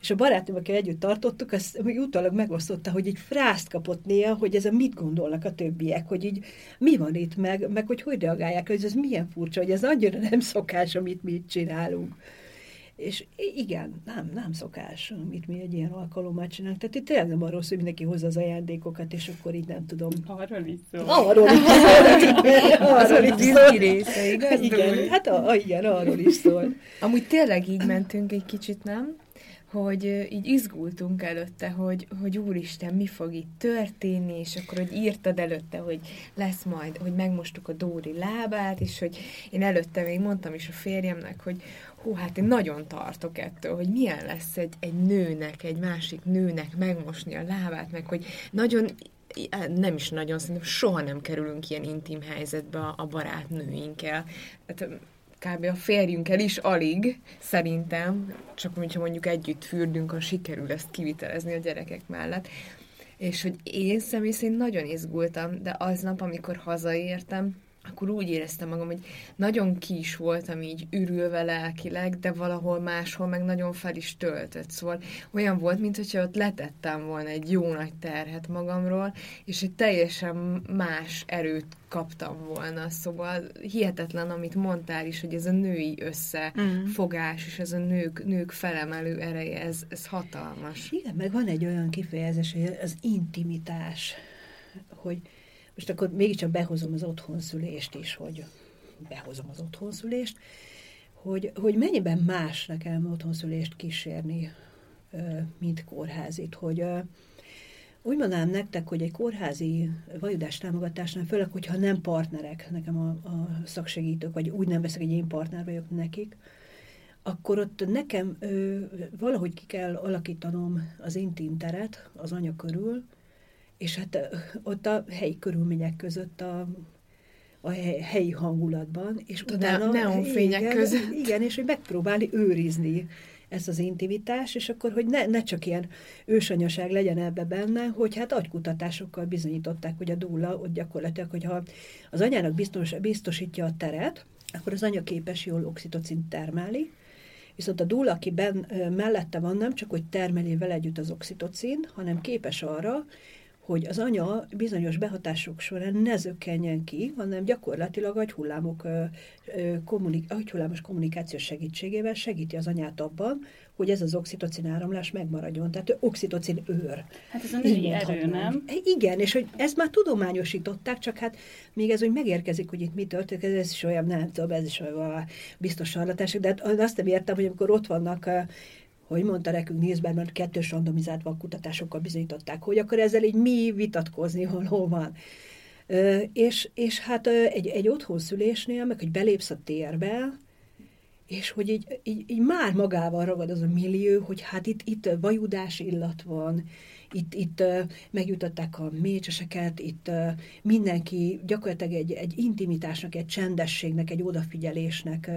És a barátom, akik együtt tartottuk, az még utólag megosztotta, hogy egy frászt kapott néha, hogy ez a mit gondolnak a többiek, hogy így mi van itt, meg, meg hogy hogy reagálják, hogy ez milyen furcsa, hogy ez annyira nem szokás, amit mi itt csinálunk. És igen, nem, nem szokás, amit mi egy ilyen alkalommal csinálunk. Tehát itt tényleg nem arról szól, hogy mindenki hozza az ajándékokat, és akkor így nem tudom. Arról is <laughs> <laughs> szól. Arról is szól. arról is szól. része, igaz? Igen, hát a, a, igen, arról is szól. Amúgy tényleg így mentünk egy kicsit, nem? Hogy így izgultunk előtte, hogy, hogy úristen, mi fog itt történni, és akkor, hogy írtad előtte, hogy lesz majd, hogy megmostuk a Dóri lábát, és hogy én előtte még mondtam is a férjemnek, hogy hú, hát én nagyon tartok ettől, hogy milyen lesz egy, egy nőnek, egy másik nőnek megmosni a lábát, meg hogy nagyon nem is nagyon, szerintem soha nem kerülünk ilyen intim helyzetbe a, a barátnőinkkel. Hát, kb. a férjünkkel is alig, szerintem, csak hogyha mondjuk együtt fürdünk, ha sikerül ezt kivitelezni a gyerekek mellett. És hogy én személy szerint nagyon izgultam, de aznap, amikor hazaértem, akkor úgy éreztem magam, hogy nagyon ki is voltam így ürülve lelkileg, de valahol máshol meg nagyon fel is töltött. Szóval olyan volt, mintha ott letettem volna egy jó nagy terhet magamról, és egy teljesen más erőt kaptam volna. Szóval hihetetlen, amit mondtál is, hogy ez a női összefogás, mm. és ez a nők, nők felemelő ereje, ez, ez hatalmas. Igen, meg van egy olyan kifejezés, hogy az intimitás, hogy most akkor mégiscsak behozom az otthonszülést is, hogy behozom az otthonszülést, hogy, hogy mennyiben más nekem otthonszülést kísérni, mint kórházit, hogy úgy mondanám nektek, hogy egy kórházi vajudás támogatásnál, főleg, hogyha nem partnerek nekem a, a szaksegítők, vagy úgy nem veszek, hogy én partner vagyok nekik, akkor ott nekem ö, valahogy ki kell alakítanom az intim teret az anya körül, és hát ott a helyi körülmények között a, a helyi hangulatban, és a utána... Neonfények igen, között. Igen, és hogy megpróbálni őrizni ezt az intimitás, és akkor, hogy ne, ne csak ilyen ősanyaság legyen ebbe benne, hogy hát agykutatásokkal bizonyították, hogy a dúla ott gyakorlatilag, hogyha az anyának biztos, biztosítja a teret, akkor az anya képes jól oxitocint termelni, Viszont a dúla, aki ben, mellette van, nem csak, hogy termeli vele együtt az oxitocin, hanem képes arra, hogy az anya bizonyos behatások során ne zökkenjen ki, hanem gyakorlatilag agyhullámok, kommunik, agyhullámos kommunikáció segítségével segíti az anyát abban, hogy ez az oxitocin áramlás megmaradjon. Tehát oxitocin őr. Hát ez a női erő, nem? Igen, és hogy ezt már tudományosították, csak hát még ez, hogy megérkezik, hogy itt mi történik, ez is olyan, nem tudom, ez is olyan biztos sarlatások, de hát azt nem értem, hogy amikor ott vannak hogy mondta nekünk Nielsberg, kettős randomizált kutatásokkal bizonyították, hogy akkor ezzel így mi vitatkozni, hol, hol van. Ö, és, és hát egy, egy otthonszülésnél, meg hogy belépsz a térbe, és hogy így, így, így már magával ragad az a millió, hogy hát itt, itt vajudás illat van, itt, itt megjutották a mécseseket, itt mindenki gyakorlatilag egy, egy intimitásnak, egy csendességnek, egy odafigyelésnek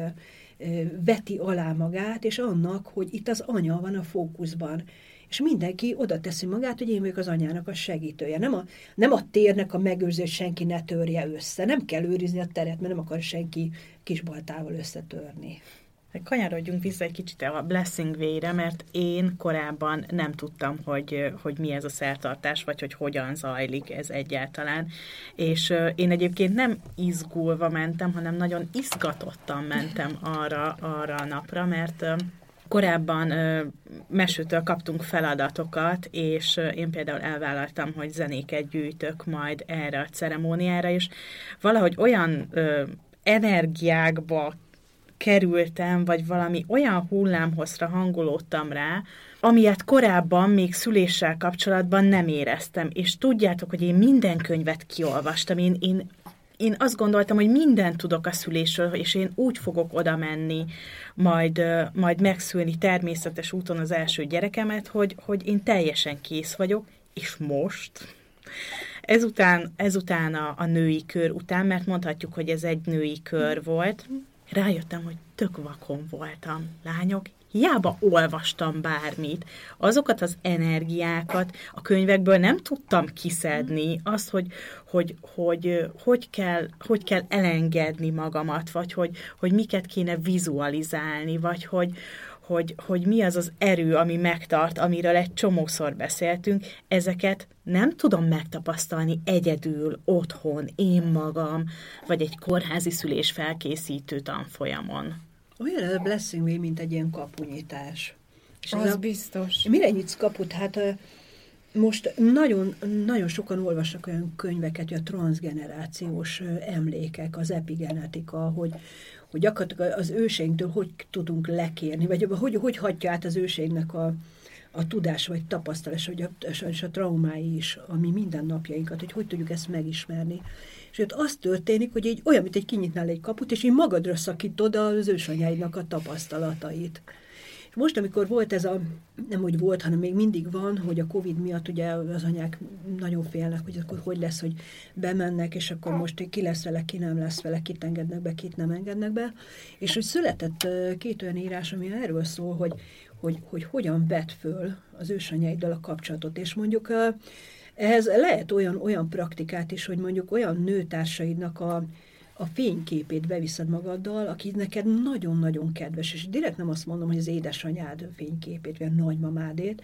veti alá magát, és annak, hogy itt az anya van a fókuszban. És mindenki oda teszi magát, hogy én vagyok az anyának a segítője. Nem a, nem a térnek a megőrző, hogy senki ne törje össze. Nem kell őrizni a teret, mert nem akar senki kisbaltával összetörni. Kanyarodjunk vissza egy kicsit a Blessing Way-re, mert én korábban nem tudtam, hogy, hogy mi ez a szertartás, vagy hogy hogyan zajlik ez egyáltalán. És én egyébként nem izgulva mentem, hanem nagyon izgatottan mentem arra, arra a napra, mert korábban ö, mesőtől kaptunk feladatokat, és ö, én például elvállaltam, hogy zenéket gyűjtök majd erre a ceremóniára, és valahogy olyan ö, energiákba kerültem, vagy valami olyan hullámhozra hangolódtam rá, amilyet korábban még szüléssel kapcsolatban nem éreztem. És tudjátok, hogy én minden könyvet kiolvastam, én, én én azt gondoltam, hogy mindent tudok a szülésről, és én úgy fogok oda menni, majd, majd megszülni természetes úton az első gyerekemet, hogy, hogy én teljesen kész vagyok, és most, ezután, ezután a, a női kör után, mert mondhatjuk, hogy ez egy női kör volt, rájöttem, hogy tök vakon voltam. Lányok, hiába olvastam bármit, azokat az energiákat a könyvekből nem tudtam kiszedni, azt, hogy hogy, hogy, hogy, kell, hogy kell elengedni magamat, vagy hogy, hogy miket kéne vizualizálni, vagy hogy, hogy, hogy mi az az erő, ami megtart, amiről egy csomószor beszéltünk, ezeket nem tudom megtapasztalni egyedül, otthon, én magam, vagy egy kórházi szülés felkészítő tanfolyamon. Olyan a Blessing Me, mint egy ilyen kapunyítás. És az a, biztos. Mire nyitsz kaput? Hát most nagyon, nagyon sokan olvasnak olyan könyveket, hogy a transgenerációs emlékek, az epigenetika, hogy, hogy gyakorlatilag az őseinktől hogy tudunk lekérni, vagy hogy, hogy hagyja át az őseinknek a, a tudás vagy tapasztalás, vagy a, és a traumái is, ami mindennapjainkat, hogy hogy tudjuk ezt megismerni. És ott az történik, hogy egy, olyan, mint egy kinyitnál egy kaput, és így magadra szakítod az ősanyáidnak a tapasztalatait. Most, amikor volt ez a, nem úgy volt, hanem még mindig van, hogy a Covid miatt ugye az anyák nagyon félnek, hogy akkor hogy lesz, hogy bemennek, és akkor most ki lesz vele, ki nem lesz vele, kit engednek be, kit nem engednek be. És hogy született két olyan írás, ami erről szól, hogy, hogy, hogy hogyan vet föl az ősanyáiddal a kapcsolatot. És mondjuk ehhez lehet olyan, olyan praktikát is, hogy mondjuk olyan nőtársaidnak a, a fényképét beviszed magaddal, aki neked nagyon-nagyon kedves, és direkt nem azt mondom, hogy az édesanyád fényképét, vagy a nagymamádét,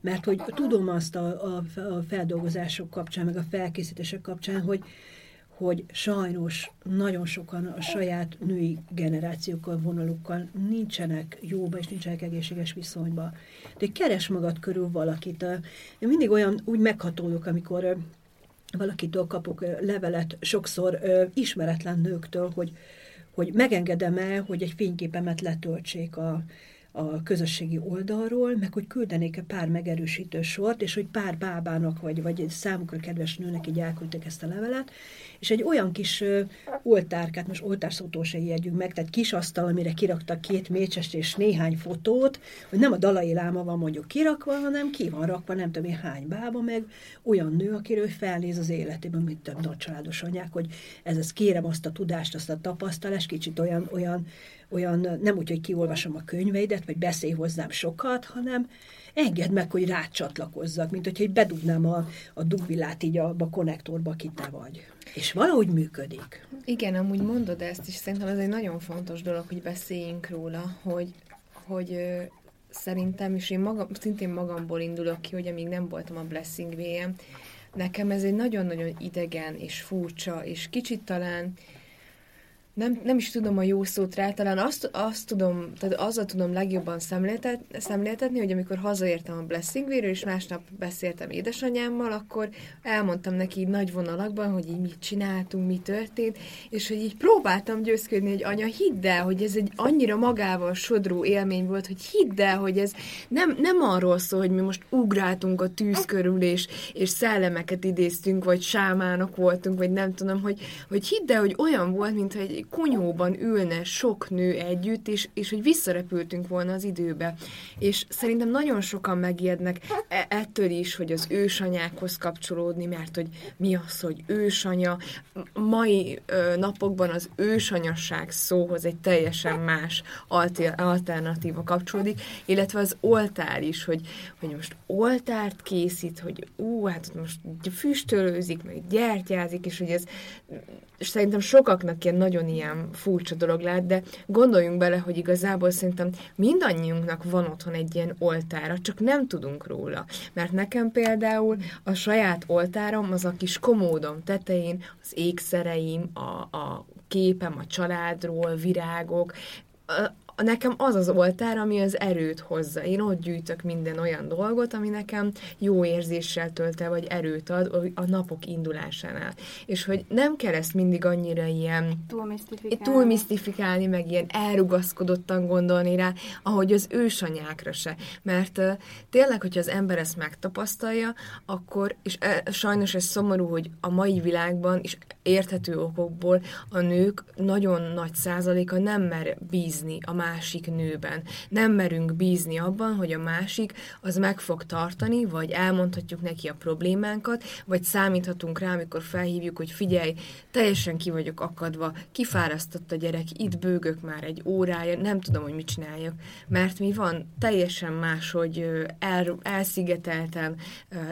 mert hogy tudom azt a, a, a feldolgozások kapcsán, meg a felkészítések kapcsán, hogy, hogy sajnos nagyon sokan a saját női generációkkal, vonalukkal nincsenek jóba, és nincsenek egészséges viszonyba. De keres magad körül valakit. Én mindig olyan úgy meghatódok, amikor valakitől kapok levelet, sokszor ismeretlen nőktől, hogy, hogy megengedem-e, hogy egy fényképemet letöltsék a, a közösségi oldalról, meg hogy küldenék-e pár megerősítő sort, és hogy pár bábának, vagy, vagy számukra kedves nőnek így elküldtek ezt a levelet, és egy olyan kis oltárkát, most oltárszótól se ijedjünk meg, tehát kis asztal, amire kiraktak két mécsest és néhány fotót, hogy nem a dalai láma van mondjuk kirakva, hanem ki van rakva nem tudom én hány bába, meg olyan nő, akiről felnéz az életében, mint több nagy családos anyák, hogy ez, ez kérem azt a tudást, azt a tapasztalást, kicsit olyan, olyan olyan, nem úgy, hogy kiolvasom a könyveidet, vagy beszélj hozzám sokat, hanem engedd meg, hogy rácsatlakozzak, mint hogyha bedugnám a, a dugvilát így a, a konnektorba, aki te vagy. És valahogy működik. Igen, amúgy mondod ezt, és szerintem ez egy nagyon fontos dolog, hogy beszéljünk róla, hogy, hogy szerintem, és én magam, szintén magamból indulok ki, hogy amíg nem voltam a Blessing VM, nekem ez egy nagyon-nagyon idegen és furcsa, és kicsit talán nem, nem is tudom a jó szót rá, talán azt, azt tudom, tehát azzal tudom legjobban szemléltet, szemléltetni, hogy amikor hazaértem a Blessing Way-ről, és másnap beszéltem édesanyámmal, akkor elmondtam neki így nagy vonalakban, hogy így mit csináltunk, mi történt, és hogy így próbáltam győzködni, hogy anya, hidd el, hogy ez egy annyira magával sodró élmény volt, hogy hidd el, hogy ez nem, nem arról szól, hogy mi most ugráltunk a tűz körül, és, és szellemeket idéztünk, vagy sámánok voltunk, vagy nem tudom, hogy, hogy hidd el, hogy olyan volt, mint egy kunyóban ülne sok nő együtt, és, és hogy visszarepültünk volna az időbe. És szerintem nagyon sokan megijednek e- ettől is, hogy az ősanyákhoz kapcsolódni, mert hogy mi az, hogy ősanya. Mai ö, napokban az ősanyasság szóhoz egy teljesen más alter, alternatíva kapcsolódik, illetve az oltár is, hogy, hogy most oltárt készít, hogy ú, hát most füstölőzik, meg gyertyázik, és hogy ez szerintem sokaknak ilyen nagyon ilyen furcsa dolog lehet, de gondoljunk bele, hogy igazából szerintem mindannyiunknak van otthon egy ilyen oltára, csak nem tudunk róla. Mert nekem például a saját oltárom az a kis komódom tetején, az ékszereim, a, a képem a családról, virágok, nekem az az oltár, ami az erőt hozza. Én ott gyűjtök minden olyan dolgot, ami nekem jó érzéssel tölt el, vagy erőt ad a napok indulásánál. És hogy nem kell ezt mindig annyira ilyen túl misztifikálni, meg ilyen elrugaszkodottan gondolni rá, ahogy az ősanyákra se. Mert uh, tényleg, hogyha az ember ezt megtapasztalja, akkor, és e, sajnos ez szomorú, hogy a mai világban, és érthető okokból a nők nagyon nagy százaléka nem mer bízni a másik nőben. Nem merünk bízni abban, hogy a másik az meg fog tartani, vagy elmondhatjuk neki a problémánkat, vagy számíthatunk rá, amikor felhívjuk, hogy figyelj, teljesen ki vagyok akadva, kifárasztott a gyerek, itt bőgök már egy órája, nem tudom, hogy mit csináljak. Mert mi van, teljesen más, hogy el, elszigetelten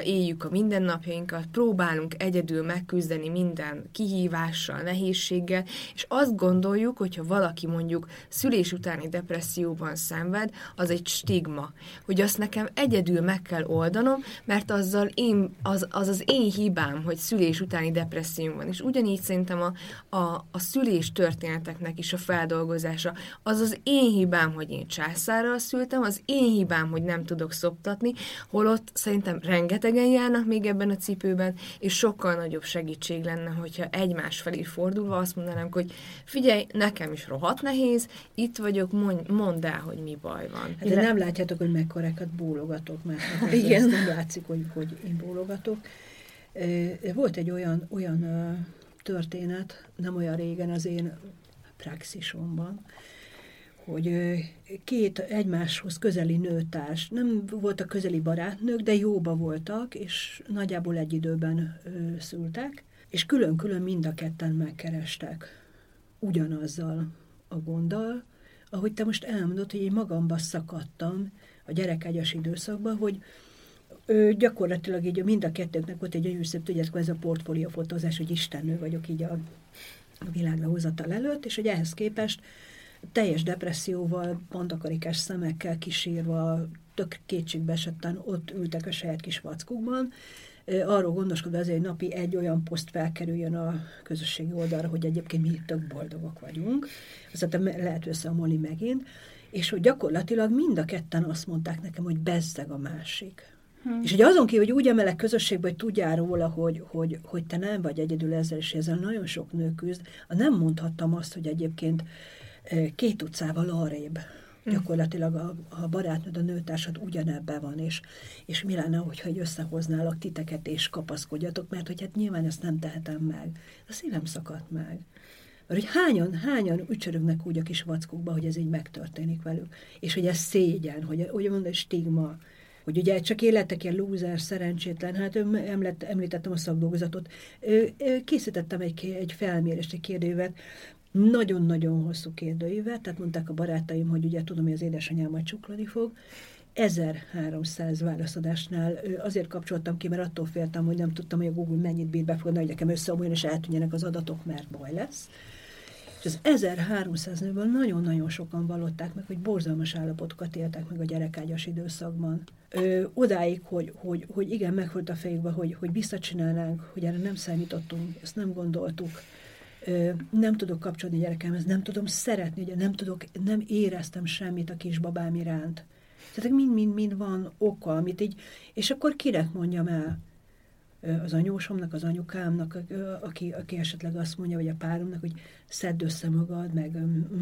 éljük a mindennapjainkat, próbálunk egyedül megküzdeni minden kihívással, nehézséggel, és azt gondoljuk, hogyha valaki mondjuk szülés utáni depresszióban szenved, az egy stigma, hogy azt nekem egyedül meg kell oldanom, mert azzal én, az, az az én hibám, hogy szülés utáni depresszió van. És ugyanígy szerintem a, a, a szülés történeteknek is a feldolgozása, az az én hibám, hogy én császárral szültem, az én hibám, hogy nem tudok szoptatni, holott szerintem rengetegen járnak még ebben a cipőben, és sokkal nagyobb segítség lenne, hogyha egymás felé fordulva azt mondanánk, hogy figyelj, nekem is rohadt nehéz, itt vagyok, mondj, mondd el, hogy mi baj van. Hát de nem látjátok, hogy mekkorákat bólogatok, mert hát <laughs> Igen. nem látszik, hogy, hogy én bólogatok. Volt egy olyan, olyan történet, nem olyan régen az én praxisomban, hogy két egymáshoz közeli nőtárs, nem voltak közeli barátnők, de jóba voltak, és nagyjából egy időben szültek, és külön-külön mind a ketten megkerestek ugyanazzal a gonddal, ahogy te most elmondod, hogy én magamba szakadtam a gyerekegyes időszakban, hogy ő gyakorlatilag így mind a kettőknek volt egy gyönyörű szép, tudjátok, ez a portfóliófotózás, hogy istennő vagyok így a, a világra hozatal előtt, és hogy ehhez képest teljes depresszióval, pontakarikás szemekkel kísírva, tök kétségbe esetten ott ültek a saját kis vackukban, arról gondoskodva azért, hogy napi egy olyan poszt felkerüljön a közösségi oldalra, hogy egyébként mi tök boldogok vagyunk. Aztán lehet összeomolni megint. És hogy gyakorlatilag mind a ketten azt mondták nekem, hogy bezzeg a másik. Hmm. És hogy azon kívül, hogy úgy emelek közösségbe, hogy tudjál róla, hogy, hogy, hogy te nem vagy egyedül ezzel, és ezzel nagyon sok nő küzd, nem mondhattam azt, hogy egyébként két utcával arrébb. Gyakorlatilag a, a barátnőd, a nőtársad ugyanebben van, és, és mi lenne, hogyha egy összehoználak titeket, és kapaszkodjatok, mert hogy hát nyilván ezt nem tehetem meg. A szívem szakadt meg. Mert hogy hányan, hányan ücsörögnek úgy a kis vackukba, hogy ez így megtörténik velük. És hogy ez szégyen, hogy, hogy mondani, stigma, hogy ugye csak életek ilyen lúzer, szerencsétlen, hát említettem a szakdolgozatot, készítettem egy, egy felmérést, egy kérdőívet, nagyon-nagyon hosszú kérdőívet, tehát mondták a barátaim, hogy ugye tudom, hogy az édesanyám majd csuklani fog, 1300 válaszadásnál azért kapcsoltam ki, mert attól féltem, hogy nem tudtam, hogy a Google mennyit bír befogadni, hogy nekem összeomoljon és eltűnjenek az adatok, mert baj lesz. És az 1300 nőből nagyon-nagyon sokan vallották meg, hogy borzalmas állapotokat éltek meg a gyerekágyas időszakban. Ö, odáig, hogy, hogy, hogy igen, megvolt a fejükbe, hogy, hogy visszacsinálnánk, hogy erre nem számítottunk, ezt nem gondoltuk nem tudok kapcsolni a gyerekemhez, nem tudom szeretni, ugye nem tudok, nem éreztem semmit a kisbabám iránt. Tehát mind-mind-mind van oka, amit így, és akkor kinek mondjam el? Az anyósomnak, az anyukámnak, aki, aki esetleg azt mondja, vagy a páromnak, hogy szedd össze magad, meg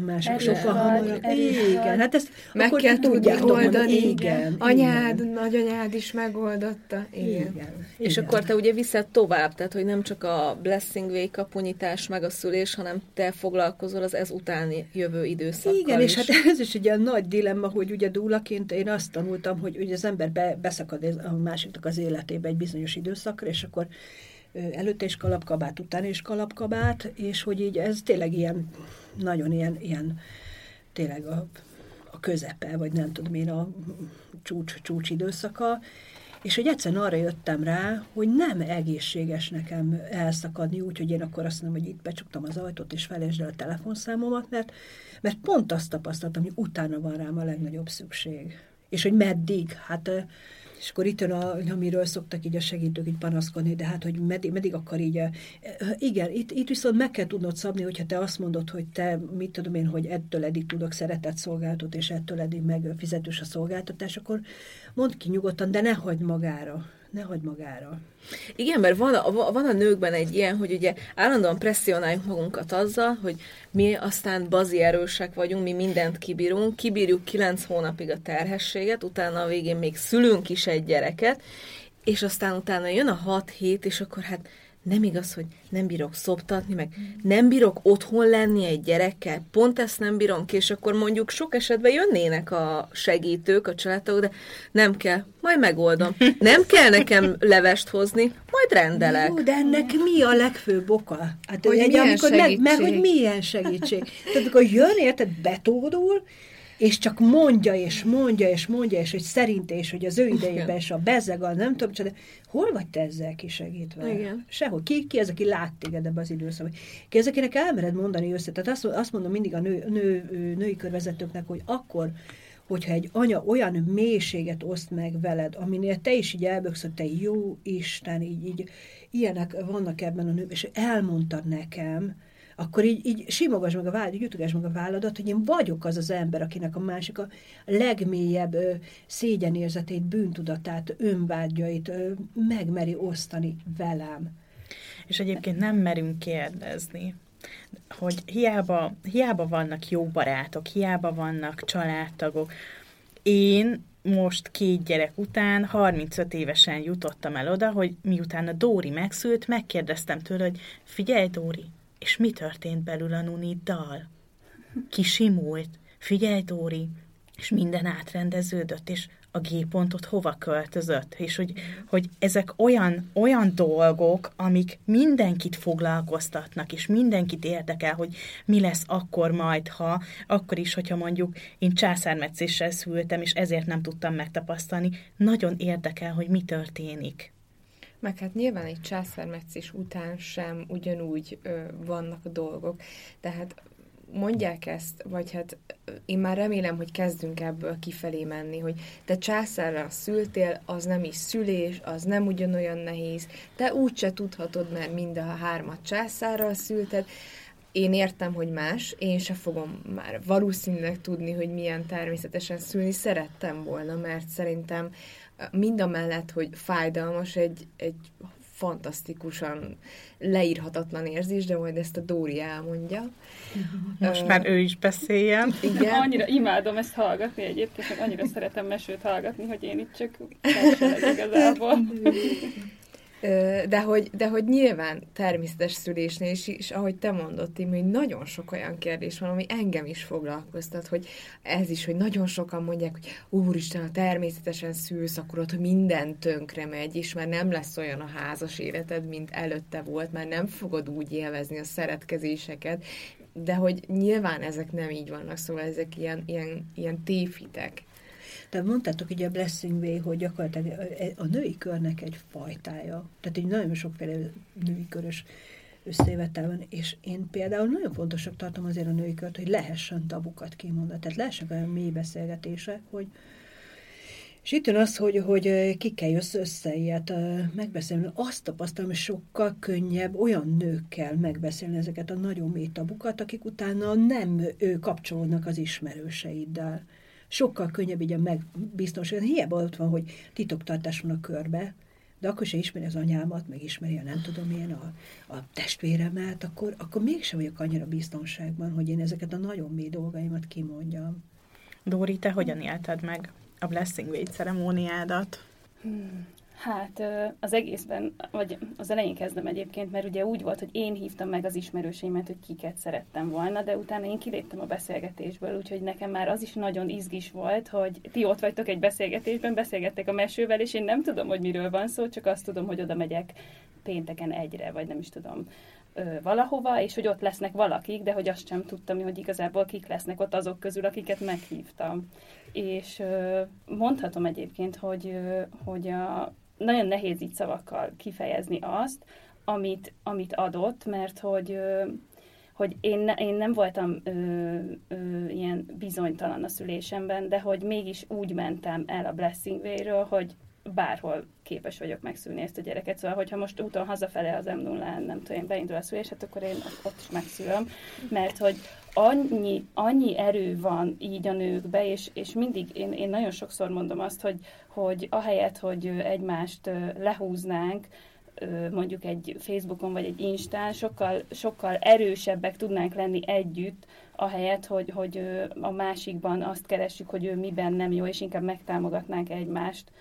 mások sokkal hamarabb. Igen, hát ezt meg akkor kell tudni oldani. Igen, Anyád, igen. nagyanyád is megoldotta. Igen. igen. És igen. akkor te ugye viszed tovább, tehát hogy nem csak a blessing way kapunyítás, meg a szülés, hanem te foglalkozol az ez utáni jövő időszakkal Igen, is. és hát ez is egy nagy dilemma, hogy ugye dúlaként én azt tanultam, hogy ugye az ember be, beszakad a másiknak az életébe egy bizonyos időszakra, és akkor előtte is kalapkabát, utána is kalapkabát, és hogy így ez tényleg ilyen, nagyon ilyen, ilyen tényleg a, a közepe, vagy nem tudom én, a csúcs, csúcs időszaka, és hogy egyszerűen arra jöttem rá, hogy nem egészséges nekem elszakadni úgy, hogy én akkor azt mondom, hogy itt becsuktam az ajtót, és felejtsd el a telefonszámomat, mert, mert pont azt tapasztaltam, hogy utána van rám a legnagyobb szükség. És hogy meddig? Hát és akkor itt jön, a, amiről szoktak így a segítők így panaszkodni, de hát, hogy meddig, meddig akar így. Igen, itt, itt viszont meg kell tudnod szabni, hogyha te azt mondod, hogy te, mit tudom én, hogy ettől eddig tudok szeretett szolgáltat, és ettől eddig meg fizetős a szolgáltatás, akkor mondd ki nyugodtan, de ne hagyd magára ne hagyd magára. Igen, mert van a, van a nőkben egy ilyen, hogy ugye állandóan presszionáljuk magunkat azzal, hogy mi aztán bazi erősek vagyunk, mi mindent kibírunk, kibírjuk kilenc hónapig a terhességet, utána a végén még szülünk is egy gyereket, és aztán utána jön a hat hét, és akkor hát nem igaz, hogy nem bírok szoptatni, meg nem bírok otthon lenni egy gyerekkel, pont ezt nem bírom ki, és akkor mondjuk sok esetben jönnének a segítők, a családok, de nem kell, majd megoldom. Nem kell nekem levest hozni, majd rendelek. Jó, de ennek mi a legfőbb oka? Hát Hogy egy, milyen amikor meg, meg, hogy segítség? milyen segítség. Tehát amikor jön, érted, betódul, és csak mondja, és mondja, és mondja, és hogy szerinte, és hogy az ő idejében, és a bezeg, a nem tudom, de hol vagy te ezzel kisegítve? Igen. Sehol. Ki, ki az, aki lát téged ebbe az időszakban? Ki az, akinek elmered mondani össze? Tehát azt, azt mondom mindig a nő, nő, női körvezetőknek, hogy akkor, hogyha egy anya olyan mélységet oszt meg veled, aminél te is így elböksz, hogy te jó Isten, így, így ilyenek vannak ebben a nőben, és elmondtad nekem, akkor így, így simogass meg a vállad, ütögess meg a válladat, hogy én vagyok az az ember, akinek a másik a legmélyebb ö, szégyenérzetét, bűntudatát, önvágyait ö, megmeri osztani velem. És egyébként nem merünk kérdezni, hogy hiába, hiába vannak jó barátok, hiába vannak családtagok. Én most két gyerek után 35 évesen jutottam el oda, hogy miután a Dóri megszült, megkérdeztem tőle, hogy figyelj Dóri, és mi történt belül a Nuniddal? Kisimult? Figyelj Dóri, és minden átrendeződött, és a G-pontot hova költözött, és hogy, hogy ezek olyan, olyan dolgok, amik mindenkit foglalkoztatnak, és mindenkit érdekel, hogy mi lesz akkor majd, ha, akkor is, hogyha mondjuk én császármetszéssel szültem, és ezért nem tudtam megtapasztalni, nagyon érdekel, hogy mi történik. Meg hát nyilván egy császármetszés után sem ugyanúgy ö, vannak a dolgok. Tehát mondják ezt, vagy hát én már remélem, hogy kezdünk ebből kifelé menni, hogy te császárra szültél, az nem is szülés, az nem ugyanolyan nehéz, te úgyse tudhatod, mert mind a hármat császárral szülted, én értem, hogy más, én se fogom már valószínűleg tudni, hogy milyen természetesen szülni szerettem volna, mert szerintem mind a mellett, hogy fájdalmas, egy, egy fantasztikusan leírhatatlan érzés, de majd ezt a Dóri elmondja. <laughs> Most már ő is beszéljen. Igen. <laughs> Annyira imádom ezt hallgatni egyébként, annyira szeretem mesőt hallgatni, hogy én itt csak igazából. <laughs> De hogy, de hogy nyilván természetes szülésnél is, és ahogy te mondod, Tim, hogy nagyon sok olyan kérdés van, ami engem is foglalkoztat, hogy ez is, hogy nagyon sokan mondják, hogy úristen, ha természetesen szülsz, akkor ott minden tönkre megy, és már nem lesz olyan a házas életed, mint előtte volt, már nem fogod úgy élvezni a szeretkezéseket, de hogy nyilván ezek nem így vannak, szóval ezek ilyen, ilyen, ilyen tévhitek. Tehát mondtátok ugye a Blessing Way, hogy gyakorlatilag a női körnek egy fajtája. Tehát így nagyon sokféle női körös összevetel van, és én például nagyon fontosnak tartom azért a női kört, hogy lehessen tabukat kimondani. Tehát lehessen olyan mély beszélgetések, hogy és itt jön az, hogy, hogy kikkel jössz össze ilyet megbeszélni. Azt tapasztalom, hogy sokkal könnyebb olyan nőkkel megbeszélni ezeket a nagyon mély tabukat, akik utána nem ő, kapcsolódnak az ismerőseiddel. Sokkal könnyebb így a megbiztonság. Hiába ott van, hogy titoktartás van a körbe, de akkor se ismeri az anyámat, meg ismeri a nem tudom én a, a testvéremet, akkor, akkor mégsem vagyok annyira biztonságban, hogy én ezeket a nagyon mély dolgaimat kimondjam. Dóri, te hogyan élted meg a Blessing Way ceremóniádat? Hát az egészben, vagy az elején kezdem egyébként, mert ugye úgy volt, hogy én hívtam meg az ismerőseimet, hogy kiket szerettem volna, de utána én kiléptem a beszélgetésből, úgyhogy nekem már az is nagyon izgis volt, hogy ti ott vagytok egy beszélgetésben, beszélgettek a mesővel, és én nem tudom, hogy miről van szó, csak azt tudom, hogy oda megyek pénteken egyre, vagy nem is tudom valahova, és hogy ott lesznek valakik, de hogy azt sem tudtam, hogy igazából kik lesznek ott azok közül, akiket meghívtam. És mondhatom egyébként, hogy, hogy a, nagyon nehéz így szavakkal kifejezni azt, amit, amit adott, mert hogy, hogy én, ne, én nem voltam ö, ö, ilyen bizonytalan a szülésemben, de hogy mégis úgy mentem el a Blessing Way-ről, hogy bárhol képes vagyok megszülni ezt a gyereket. Szóval, hogyha most úton hazafele az m 0 nem tudom, én beindul a szülés, hát akkor én ott, is megszülöm, mert hogy annyi, annyi erő van így a nőkbe, és, és mindig én, én nagyon sokszor mondom azt, hogy, hogy ahelyett, hogy egymást lehúznánk, mondjuk egy Facebookon vagy egy Instán, sokkal, sokkal erősebbek tudnánk lenni együtt, ahelyett, hogy, hogy a másikban azt keressük, hogy ő miben nem jó, és inkább megtámogatnánk egymást,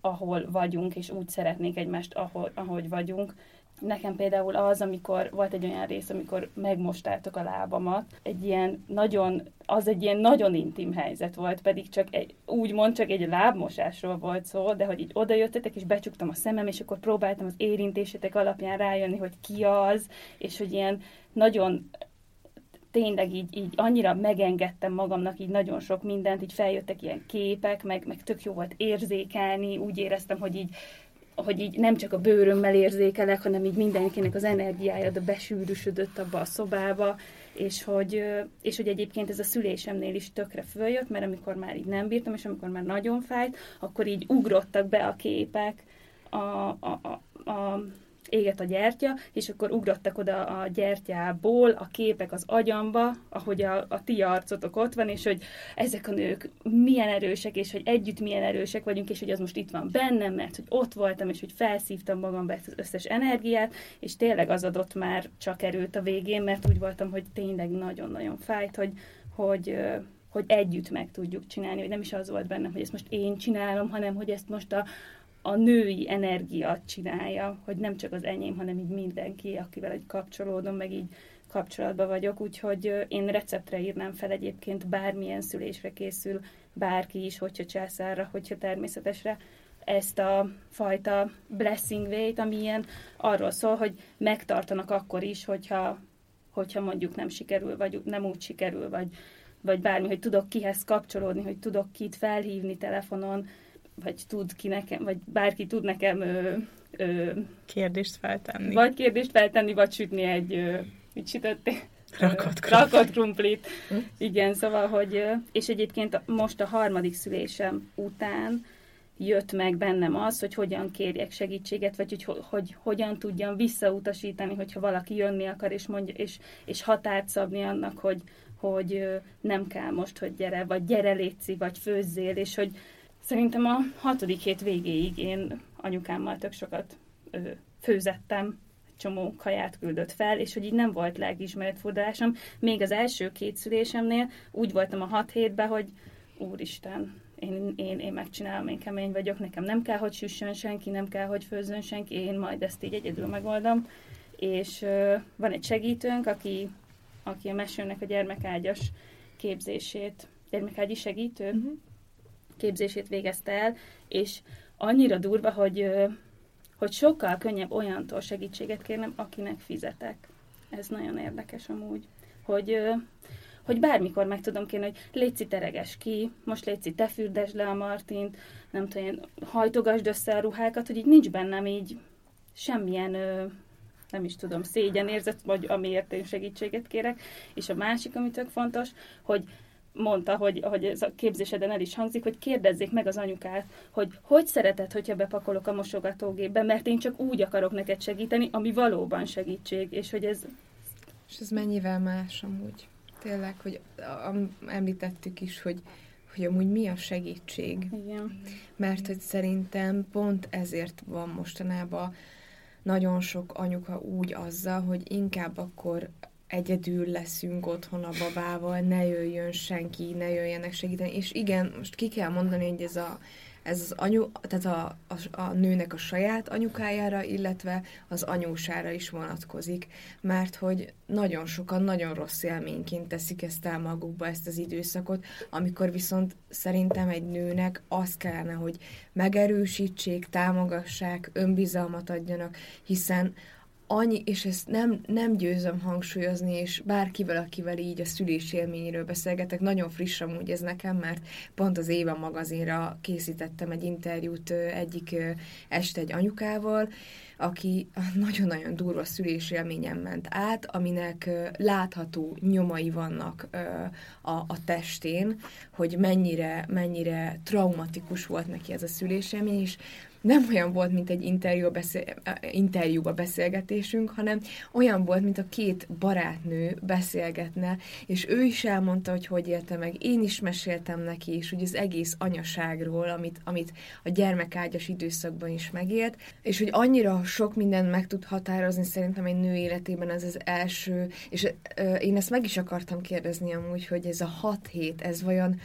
ahol vagyunk, és úgy szeretnék egymást, ahol, ahogy vagyunk. Nekem például az, amikor volt egy olyan rész, amikor megmostátok a lábamat, egy ilyen nagyon, az egy ilyen nagyon intim helyzet volt, pedig csak egy, úgymond csak egy lábmosásról volt szó, de hogy így odajöttetek, és becsuktam a szemem, és akkor próbáltam az érintésetek alapján rájönni, hogy ki az, és hogy ilyen nagyon tényleg így, így annyira megengedtem magamnak így nagyon sok mindent, így feljöttek ilyen képek, meg, meg tök jó volt érzékelni, úgy éreztem, hogy így hogy így nem csak a bőrömmel érzékelek, hanem így mindenkinek az energiája de besűrűsödött abba a szobába, és hogy, és hogy egyébként ez a szülésemnél is tökre följött, mert amikor már így nem bírtam, és amikor már nagyon fájt, akkor így ugrottak be a képek a, a, a, a éget a gyertya, és akkor ugrottak oda a gyertyából a képek az agyamba, ahogy a, a ti arcotok ott van, és hogy ezek a nők milyen erősek, és hogy együtt milyen erősek vagyunk, és hogy az most itt van bennem, mert hogy ott voltam, és hogy felszívtam magamba ezt az összes energiát, és tényleg az adott már csak erőt a végén, mert úgy voltam, hogy tényleg nagyon-nagyon fájt, hogy, hogy hogy együtt meg tudjuk csinálni, hogy nem is az volt bennem, hogy ezt most én csinálom, hanem hogy ezt most a, a női energia csinálja, hogy nem csak az enyém, hanem így mindenki, akivel egy kapcsolódom, meg így kapcsolatban vagyok, úgyhogy én receptre írnám fel egyébként bármilyen szülésre készül bárki is, hogyha császárra, hogyha természetesre, ezt a fajta blessing way ami ilyen arról szól, hogy megtartanak akkor is, hogyha, hogyha mondjuk nem sikerül, vagy nem úgy sikerül, vagy, vagy bármi, hogy tudok kihez kapcsolódni, hogy tudok kit felhívni telefonon, vagy tud ki nekem, vagy bárki tud nekem ö, ö, kérdést feltenni. Vagy kérdést feltenni, vagy sütni egy, ö, mit sütöttél? Rakott krumplit. Rakott krumplit. Hm? Igen, szóval, hogy, és egyébként most a harmadik szülésem után jött meg bennem az, hogy hogyan kérjek segítséget, vagy hogy, hogy hogyan tudjam visszautasítani, hogyha valaki jönni akar, és, mondja, és, és határt szabni annak, hogy, hogy nem kell most, hogy gyere, vagy gyere létszi, vagy főzzél, és hogy Szerintem a hatodik hét végéig én anyukámmal tök sokat ö, főzettem, csomó kaját küldött fel, és hogy így nem volt lelkiismeretfordulásom. Még az első két szülésemnél úgy voltam a hat hétben, hogy úristen, én, én, én megcsinálom, én kemény vagyok, nekem nem kell, hogy süssön senki, nem kell, hogy főzzön senki, én majd ezt így egyedül megoldom. És ö, van egy segítőnk, aki, aki a mesőnek a gyermekágyas képzését, gyermekágyi segítő, uh-huh képzését végezte el, és annyira durva, hogy, hogy sokkal könnyebb olyantól segítséget kérnem, akinek fizetek. Ez nagyon érdekes amúgy, hogy, hogy bármikor meg tudom kérni, hogy létszi tereges ki, most létszi te fürdesd le a Martint, nem tudom, hajtogasd össze a ruhákat, hogy így nincs bennem így semmilyen nem is tudom, szégyenérzet, vagy amiért én segítséget kérek. És a másik, ami tök fontos, hogy mondta, hogy, hogy ez a képzéseden el is hangzik, hogy kérdezzék meg az anyukát, hogy hogy szereted, hogyha bepakolok a mosogatógépbe, mert én csak úgy akarok neked segíteni, ami valóban segítség, és hogy ez... És ez mennyivel más amúgy? Tényleg, hogy említettük is, hogy hogy amúgy mi a segítség. Igen. Mert hogy szerintem pont ezért van mostanában nagyon sok anyuka úgy azzal, hogy inkább akkor egyedül leszünk otthon a babával, ne jöjjön senki, ne jöjjenek segíteni. És igen, most ki kell mondani, hogy ez a ez az anyu, tehát a, a, a nőnek a saját anyukájára, illetve az anyósára is vonatkozik, mert hogy nagyon sokan nagyon rossz élményként teszik ezt el magukba, ezt az időszakot, amikor viszont szerintem egy nőnek az kellene, hogy megerősítsék, támogassák, önbizalmat adjanak, hiszen annyi, és ezt nem, nem győzöm hangsúlyozni, és bárkivel, akivel így a szülés élményéről beszélgetek, nagyon friss amúgy ez nekem, mert pont az Éva magazinra készítettem egy interjút egyik este egy anyukával, aki nagyon-nagyon durva szülés élményen ment át, aminek látható nyomai vannak a, a testén, hogy mennyire, mennyire traumatikus volt neki ez a szülésélmény, és nem olyan volt, mint egy interjú beszél, interjúba beszélgetésünk, hanem olyan volt, mint a két barátnő beszélgetne, és ő is elmondta, hogy hogy élte meg, én is meséltem neki, és hogy az egész anyaságról, amit, amit a gyermekágyas időszakban is megélt, és hogy annyira sok minden meg tud határozni szerintem egy nő életében ez az első, és ö, én ezt meg is akartam kérdezni amúgy, hogy ez a hat hét, ez vajon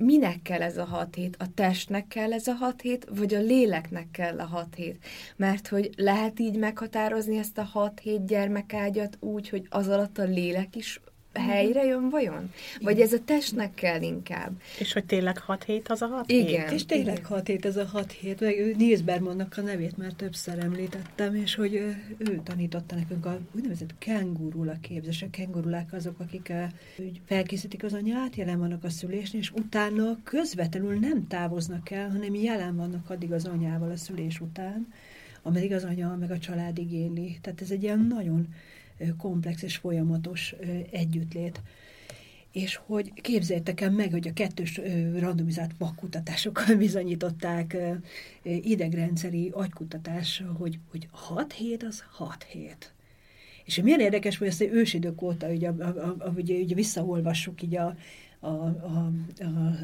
minek kell ez a hat hét? A testnek kell ez a hat hét, vagy a léleknek kell a hat hét? Mert hogy lehet így meghatározni ezt a hat hét gyermekágyat úgy, hogy az alatt a lélek is helyre jön vajon? Vagy ez a testnek kell inkább? És hogy tényleg 6 hét az a 6 Igen. hét? És tényleg 6 hét ez a 6 hét, meg Nils Bermannak a nevét már többször említettem, és hogy ő, ő tanította nekünk a úgynevezett kengurula képzés. A kengurulák azok, akik úgy felkészítik az anyát, jelen vannak a szülésnél, és utána közvetlenül nem távoznak el, hanem jelen vannak addig az anyával a szülés után, ameddig az anya meg a család igényli. Tehát ez egy ilyen nagyon komplex és folyamatos együttlét. És hogy képzeljétek el meg, hogy a kettős randomizált vakkutatásokkal <laughs> bizonyították idegrendszeri agykutatás, hogy, hogy 6 hét az 6 hét. És milyen érdekes, hogy ezt ősidők óta, ugye, a, a, a, ugye, ugye visszaolvassuk így a, a, a,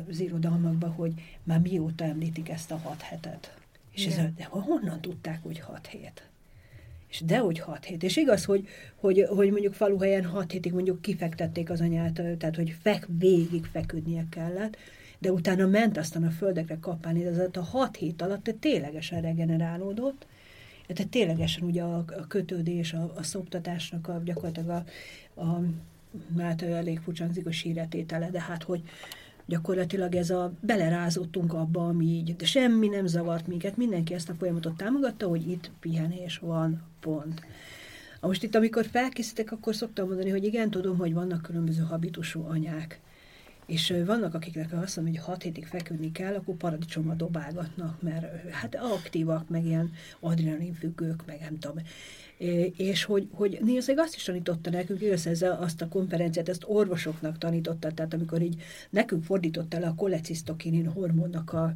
az irodalmakban, hogy már mióta említik ezt a hat hetet. És ez, de honnan tudták, hogy hat hét? És dehogy hat hét. És igaz, hogy, hogy, hogy mondjuk faluhelyen hat hétig mondjuk kifektették az anyát, tehát hogy fek, végig feküdnie kellett, de utána ment aztán a földekre kapálni, ez a hat hét alatt ténylegesen regenerálódott, tehát ténylegesen ugye a, a kötődés, a, a szoptatásnak a, gyakorlatilag a, a hát elég furcsánzik a síretétele, de hát hogy, gyakorlatilag ez a belerázottunk abba, ami így, de semmi nem zavart minket, mindenki ezt a folyamatot támogatta, hogy itt pihenés van, pont. Most itt, amikor felkészítek, akkor szoktam mondani, hogy igen, tudom, hogy vannak különböző habitusú anyák, és vannak, akiknek azt mondom, hogy hat hétig feküdni kell, akkor paradicsomba dobálgatnak, mert hát aktívak, meg ilyen adrenalin függők, meg nem tudom. És hogy, hogy nézzük, azt is tanította nekünk, igaz, ez azt a konferenciát, ezt orvosoknak tanította, tehát amikor így nekünk fordította le a kolecisztokinin hormonnak a,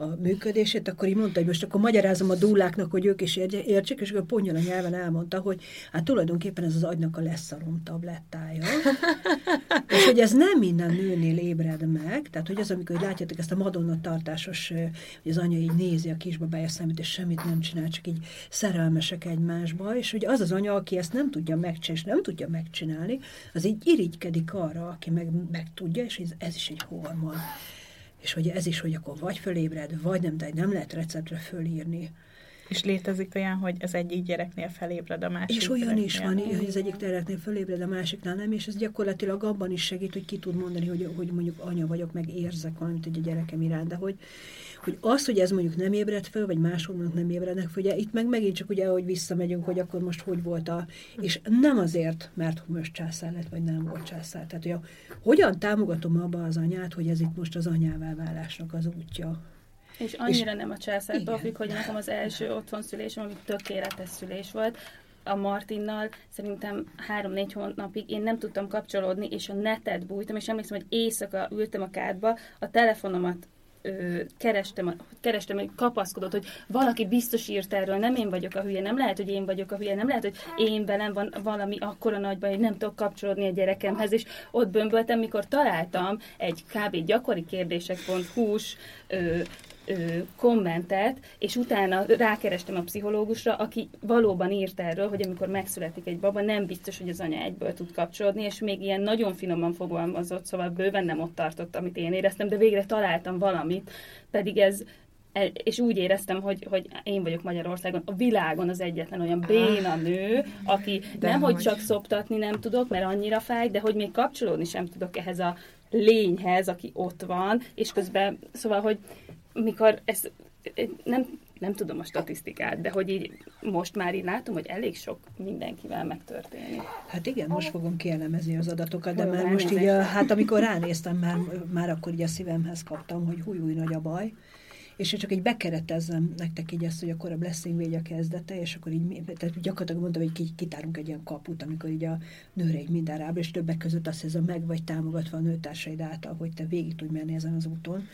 a működését, akkor így mondta, hogy most akkor magyarázom a dúláknak, hogy ők is értsék, és akkor ponyon a nyelven elmondta, hogy hát tulajdonképpen ez az agynak a leszarom tablettája. <laughs> és hogy ez nem minden nőnél ébred meg, tehát hogy az, amikor látjátok ezt a Madonna tartásos, hogy az anya így nézi a kisbabája szemét, és semmit nem csinál, csak így szerelmesek egymásba, és hogy az az anya, aki ezt nem tudja megcsinálni, nem tudja megcsinálni, az így irigykedik arra, aki meg, meg tudja, és ez, ez is egy hormon és hogy ez is, hogy akkor vagy fölébred, vagy nem, de nem lehet receptre fölírni. És létezik olyan, hogy az egyik gyereknél felébred a másik És olyan is van, hogy az egyik gyereknél felébred, a másiknál nem, és ez gyakorlatilag abban is segít, hogy ki tud mondani, hogy, hogy mondjuk anya vagyok, meg érzek valamit egy a gyerekem iránt, de hogy, hogy az, hogy ez mondjuk nem ébred fel, vagy máshol nem ébrednek fel, ugye itt meg megint csak ugye, hogy visszamegyünk, hogy akkor most hogy volt a, és nem azért, mert most császár lett, vagy nem volt császár. Tehát, hogy a, hogyan támogatom abba az anyát, hogy ez itt most az anyává válásnak az útja. És annyira és, nem a császártól függ, hogy nekem az első otthonszülésem, ami tökéletes szülés volt, a Martinnal szerintem három-négy hónapig én nem tudtam kapcsolódni, és a netet bújtam, és emlékszem, hogy éjszaka ültem a kádba, a telefonomat ö, kerestem, kerestem, hogy kapaszkodott, hogy valaki biztos írt erről, nem én vagyok a hülye, nem lehet, hogy én vagyok a hülye, nem lehet, hogy én velem van valami akkora nagyban, hogy nem tudok kapcsolódni a gyerekemhez, és ott bömböltem, mikor találtam egy kb. gyakori kérdések.hu-s kommentet, és utána rákerestem a pszichológusra, aki valóban írt erről, hogy amikor megszületik egy baba, nem biztos, hogy az anya egyből tud kapcsolódni, és még ilyen nagyon finoman fogalmazott, szóval bőven nem ott tartott, amit én éreztem, de végre találtam valamit, pedig ez e, és úgy éreztem, hogy, hogy én vagyok Magyarországon, a világon az egyetlen olyan béna nő, aki de nem, hogy? csak szoptatni nem tudok, mert annyira fáj, de hogy még kapcsolódni sem tudok ehhez a lényhez, aki ott van, és közben, szóval, hogy mikor ez nem, nem tudom a statisztikát, de hogy így most már így látom, hogy elég sok mindenkivel megtörténik. Hát igen, most fogom kielemezni az adatokat, de már most így, a, hát amikor ránéztem, már, már akkor így a szívemhez kaptam, hogy húj, új nagy a baj, és csak így bekeretezem nektek így ezt, hogy akkor a Blessing végy a kezdete, és akkor így, tehát gyakorlatilag mondtam, hogy kitárunk egy ilyen kaput, amikor így a nőre így minden rábra, és többek között azt hiszem, meg vagy támogatva a nőtársaid által, hogy te végig tudj menni ezen az úton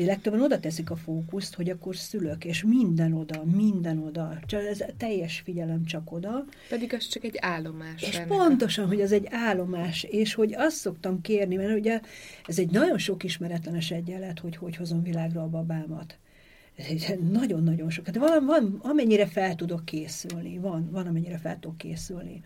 hogy legtöbben oda teszik a fókuszt, hogy akkor szülök, és minden oda, minden oda, csak ez teljes figyelem csak oda. Pedig az csak egy állomás. És pontosan, hogy ez egy állomás, és hogy azt szoktam kérni, mert ugye ez egy nagyon sok ismeretlenes egyenlet, hogy hogy hozom világra a babámat. Nagyon-nagyon sok. Hát van, van, amennyire fel tudok készülni, van, van, amennyire fel tudok készülni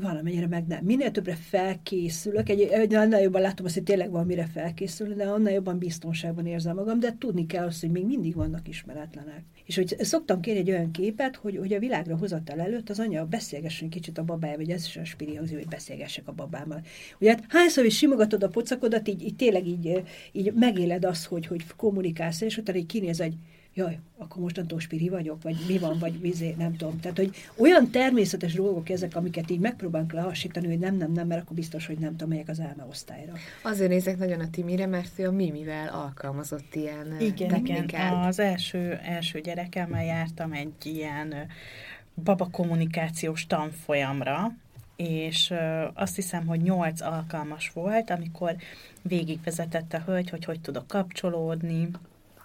valamennyire meg nem. Minél többre felkészülök, egy, egy, annál jobban látom azt, hogy tényleg van mire felkészülni, de annál jobban biztonságban érzem magam, de tudni kell azt, hogy még mindig vannak ismeretlenek. És hogy szoktam kérni egy olyan képet, hogy, hogy a világra hozatal előtt az anya beszélgessen kicsit a babájával, vagy ez is a spiri hogy beszélgessek a babámmal. Ugye hát hányszor is simogatod a pocakodat, így, így tényleg így, így megéled azt, hogy, hogy kommunikálsz, és utána így kinéz, hogy jaj, akkor mostantól spiri vagyok, vagy mi van, vagy vizé, nem tudom. Tehát, hogy olyan természetes dolgok ezek, amiket így megpróbálunk lehassítani, hogy nem, nem, nem, mert akkor biztos, hogy nem tudom, melyek az osztályra. Azért nézek nagyon a Timire, mert ő a Mimivel alkalmazott ilyen igen, technikát. Igen, az első, első gyerekemmel jártam egy ilyen baba kommunikációs tanfolyamra, és azt hiszem, hogy nyolc alkalmas volt, amikor végigvezetett a hölgy, hogy hogy tudok kapcsolódni,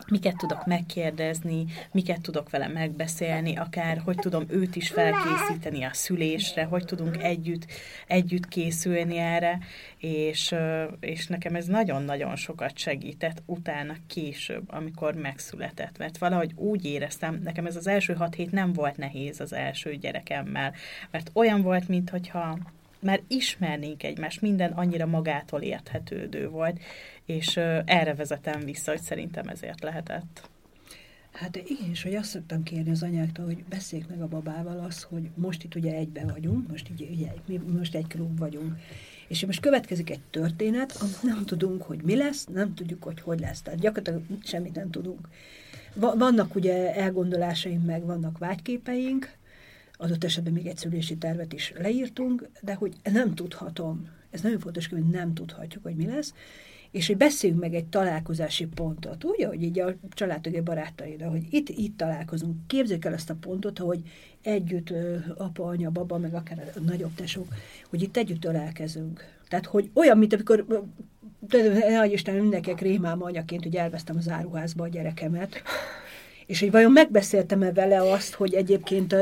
miket tudok megkérdezni, miket tudok vele megbeszélni, akár hogy tudom őt is felkészíteni a szülésre, hogy tudunk együtt, együtt készülni erre, és, és nekem ez nagyon-nagyon sokat segített utána később, amikor megszületett, mert valahogy úgy éreztem, nekem ez az első hat hét nem volt nehéz az első gyerekemmel, mert olyan volt, mintha már ismernénk egymást, minden annyira magától érthetődő volt, és erre vezetem vissza, hogy szerintem ezért lehetett. Hát igen, és hogy azt szoktam kérni az anyáktól, hogy beszéljék meg a babával az, hogy most itt ugye egybe vagyunk, most, így, ugye, mi most egy klub vagyunk, és most következik egy történet, amit nem tudunk, hogy mi lesz, nem tudjuk, hogy hogy lesz. Tehát gyakorlatilag semmit nem tudunk. Vannak ugye elgondolásaink, meg vannak vágyképeink, adott esetben még egy szülési tervet is leírtunk, de hogy nem tudhatom, ez nagyon fontos, hogy nem tudhatjuk, hogy mi lesz, és hogy beszéljünk meg egy találkozási pontot, úgy, hogy így a családtagja barátaidra, hogy itt, itt találkozunk. Képzeljük el ezt a pontot, hogy együtt apa, anya, baba, meg akár a nagyobb tesók, hogy itt együtt találkezünk. Tehát, hogy olyan, mint amikor nagy Isten mindenkinek rémálma anyaként, hogy elvesztem az áruházba a gyerekemet, és hogy vajon megbeszéltem-e vele azt, hogy egyébként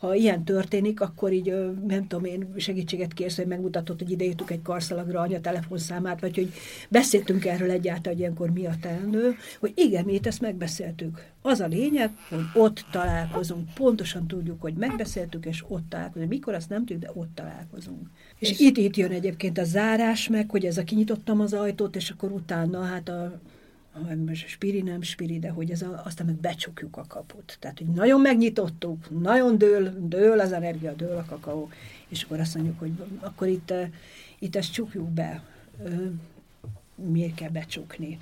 ha ilyen történik, akkor így, nem tudom én, segítséget kérsz, hogy megmutatod, hogy ide írtuk egy karszalagra anya telefonszámát, vagy hogy beszéltünk erről egyáltalán, hogy ilyenkor mi a teendő, hogy igen, mi itt ezt megbeszéltük. Az a lényeg, hogy ott találkozunk. Pontosan tudjuk, hogy megbeszéltük, és ott találkozunk. Mikor azt nem tudjuk, de ott találkozunk. És, és itt, itt jön egyébként a zárás meg, hogy ez a kinyitottam az ajtót, és akkor utána hát a most spiri nem spiri, de hogy ez a, aztán meg becsukjuk a kaput. Tehát, hogy nagyon megnyitottuk, nagyon dől, dől az energia, dől a kakaó, és akkor azt mondjuk, hogy akkor itt, eh, itt ezt csukjuk be. Miért kell becsukni?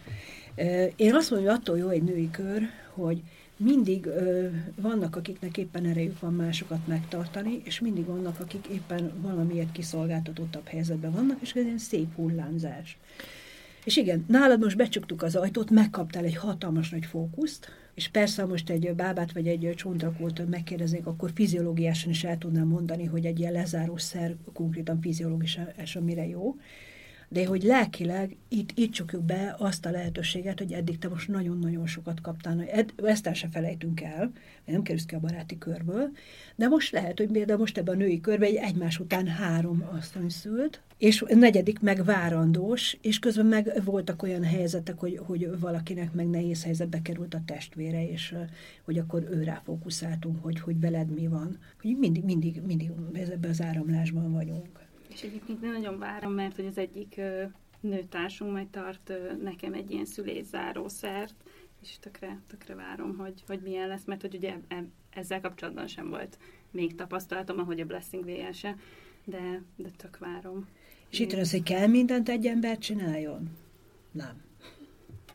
Én azt mondom, hogy attól jó egy női kör, hogy mindig ö, vannak, akiknek éppen erejük van másokat megtartani, és mindig vannak, akik éppen valamiért kiszolgáltatottabb helyzetben vannak, és ez egy szép hullámzás. És igen, nálad most becsuktuk az ajtót, megkaptál egy hatalmas nagy fókuszt, és persze, most egy bábát vagy egy csontrakót megkérdeznék, akkor fiziológiásan is el tudnám mondani, hogy egy ilyen lezáró szer konkrétan fiziológiásan mire jó de hogy lelkileg itt, itt csukjuk be azt a lehetőséget, hogy eddig te most nagyon-nagyon sokat kaptál. Ed, ezt el se felejtünk el, mert nem kerülsz ki a baráti körből, de most lehet, hogy például most ebben a női körben egy egymás után három asszony szült, és negyedik meg várandós, és közben meg voltak olyan helyzetek, hogy, hogy valakinek meg nehéz helyzetbe került a testvére, és hogy akkor őrá fókuszáltunk, hogy, hogy veled mi van. Hogy mindig, mindig, mindig ebben az áramlásban vagyunk. És egyébként nagyon várom, mert hogy az egyik nőtársunk majd tart nekem egy ilyen szülészárószert, és tökre, tökre várom, hogy, hogy milyen lesz, mert hogy ugye e, ezzel kapcsolatban sem volt még tapasztalatom, ahogy a Blessing vs de, de tök várom. És itt az, hogy kell mindent egy ember csináljon? Nem.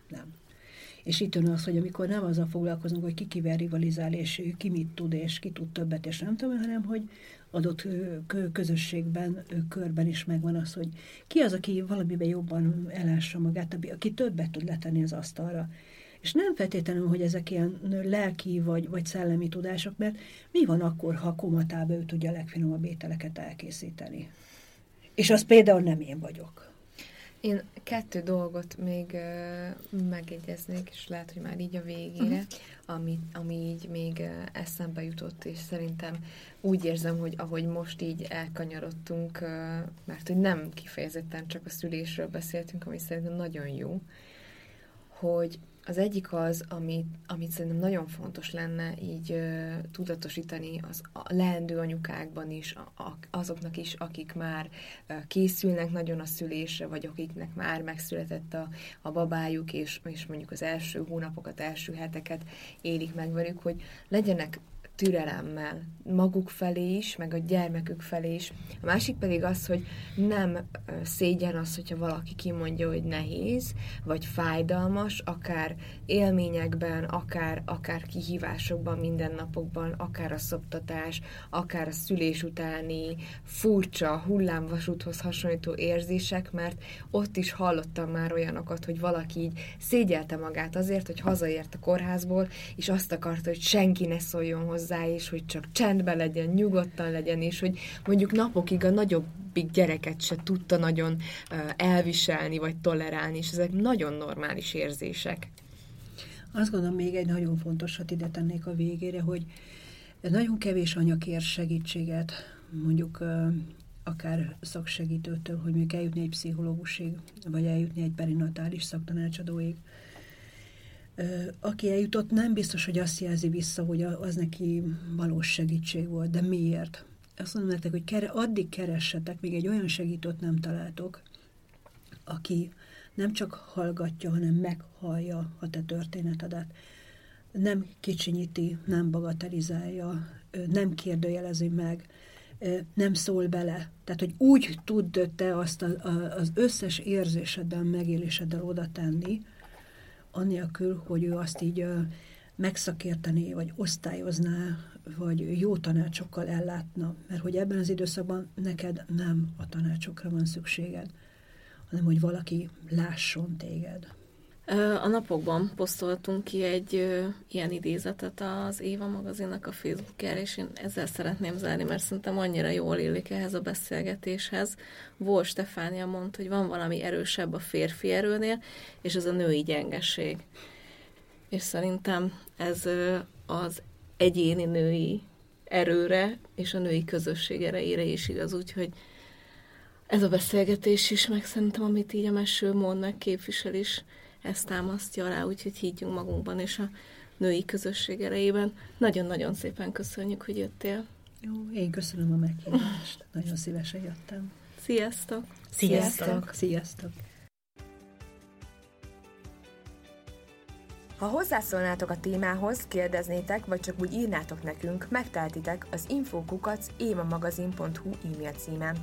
Nem. És itt jön az, hogy amikor nem azzal foglalkozunk, hogy ki kivel rivalizál, és ki mit tud, és ki tud többet, és nem tudom, hanem hogy adott közösségben, körben is megvan az, hogy ki az, aki valamiben jobban elássa magát, aki többet tud letenni az asztalra. És nem feltétlenül, hogy ezek ilyen lelki vagy, vagy szellemi tudások, mert mi van akkor, ha komatába ő tudja a legfinomabb ételeket elkészíteni? És az például nem én vagyok. Én kettő dolgot még uh, megjegyeznék, és lehet, hogy már így a végére, uh-huh. ami, ami így még uh, eszembe jutott, és szerintem úgy érzem, hogy ahogy most így elkanyarodtunk, uh, mert hogy nem kifejezetten csak a szülésről beszéltünk, ami szerintem nagyon jó, hogy Az egyik az, amit, amit szerintem nagyon fontos lenne így ö, tudatosítani az a leendő anyukákban is, a, a, azoknak is, akik már ö, készülnek nagyon a szülésre, vagy akiknek már megszületett a, a babájuk, és, és mondjuk az első hónapokat, első heteket élik meg velük, hogy legyenek türelemmel maguk felé is, meg a gyermekük felé is. A másik pedig az, hogy nem szégyen az, hogyha valaki kimondja, hogy nehéz, vagy fájdalmas, akár élményekben, akár, akár kihívásokban, mindennapokban, akár a szoptatás, akár a szülés utáni furcsa hullámvasúthoz hasonlító érzések, mert ott is hallottam már olyanokat, hogy valaki így szégyelte magát azért, hogy hazaért a kórházból, és azt akarta, hogy senki ne szóljon hozzá, hozzá, és hogy csak csendben legyen, nyugodtan legyen, és hogy mondjuk napokig a nagyobbik gyereket se tudta nagyon elviselni, vagy tolerálni, és ezek nagyon normális érzések. Azt gondolom, még egy nagyon fontosat ide tennék a végére, hogy nagyon kevés anya kér segítséget, mondjuk akár szaksegítőtől, hogy még eljutni egy pszichológusig, vagy eljutni egy perinatális szaktanácsadóig aki eljutott, nem biztos, hogy azt jelzi vissza, hogy az neki valós segítség volt. De miért? Azt mondom nektek, hogy addig keressetek, még egy olyan segítőt nem találtok, aki nem csak hallgatja, hanem meghallja a te történetedet. Nem kicsinyíti, nem bagatelizálja, nem kérdőjelezi meg, nem szól bele. Tehát, hogy úgy tud te azt az összes érzéseddel, megéléseddel oda tenni, annélkül, hogy ő azt így megszakértené, vagy osztályozná, vagy jó tanácsokkal ellátna. Mert hogy ebben az időszakban neked nem a tanácsokra van szükséged, hanem hogy valaki lásson téged. A napokban posztoltunk ki egy ö, ilyen idézetet az Éva magazinnak a Facebookjára, és én ezzel szeretném zárni, mert szerintem annyira jól illik ehhez a beszélgetéshez. Vol Stefánia mondta, hogy van valami erősebb a férfi erőnél, és ez a női gyengeség. És szerintem ez ö, az egyéni női erőre és a női közösség erejére is igaz, úgyhogy ez a beszélgetés is, meg szerintem, amit így a meső meg képvisel is, ezt támasztja alá, úgyhogy higgyünk magunkban és a női közösség erejében. Nagyon-nagyon szépen köszönjük, hogy jöttél. Jó, én köszönöm a meghívást. Nagyon szívesen jöttem. Sziasztok! Sziasztok! Sziasztok! Ha hozzászólnátok a témához, kérdeznétek, vagy csak úgy írnátok nekünk, megteltitek az infokukac émamagazin.hu e-mail címen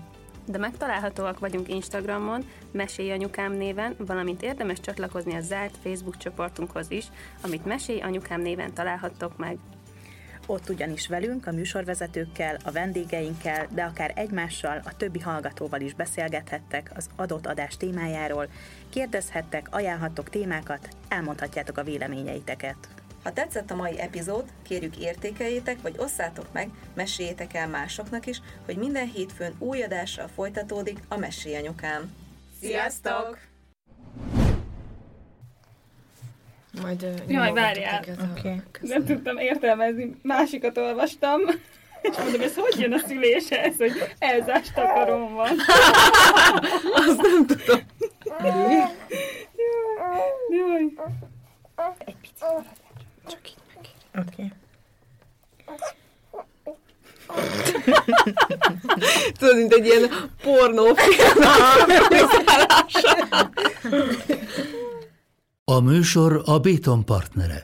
de megtalálhatóak vagyunk Instagramon, Mesélj Anyukám néven, valamint érdemes csatlakozni a zárt Facebook csoportunkhoz is, amit Mesélj Anyukám néven találhattok meg. Ott ugyanis velünk, a műsorvezetőkkel, a vendégeinkkel, de akár egymással, a többi hallgatóval is beszélgethettek az adott adás témájáról, kérdezhettek, ajánlhattok témákat, elmondhatjátok a véleményeiteket. Ha tetszett a mai epizód, kérjük értékeljétek, vagy osszátok meg, meséljétek el másoknak is, hogy minden hétfőn új adással folytatódik a Mesélyanyukám. Sziasztok! Majd uh, Jaj, várjál. Okay. Nem tudtam értelmezni, másikat olvastam, <laughs> és mondom, ez hogy jön a szüléshez, hogy elzást akarom van. <laughs> Azt nem tudom. Jaj. Jaj. Egy picit. Csak így meg. Oké. <laughs> Tudod, mint egy ilyen pornófilm. <laughs> A műsor a Béton partnere.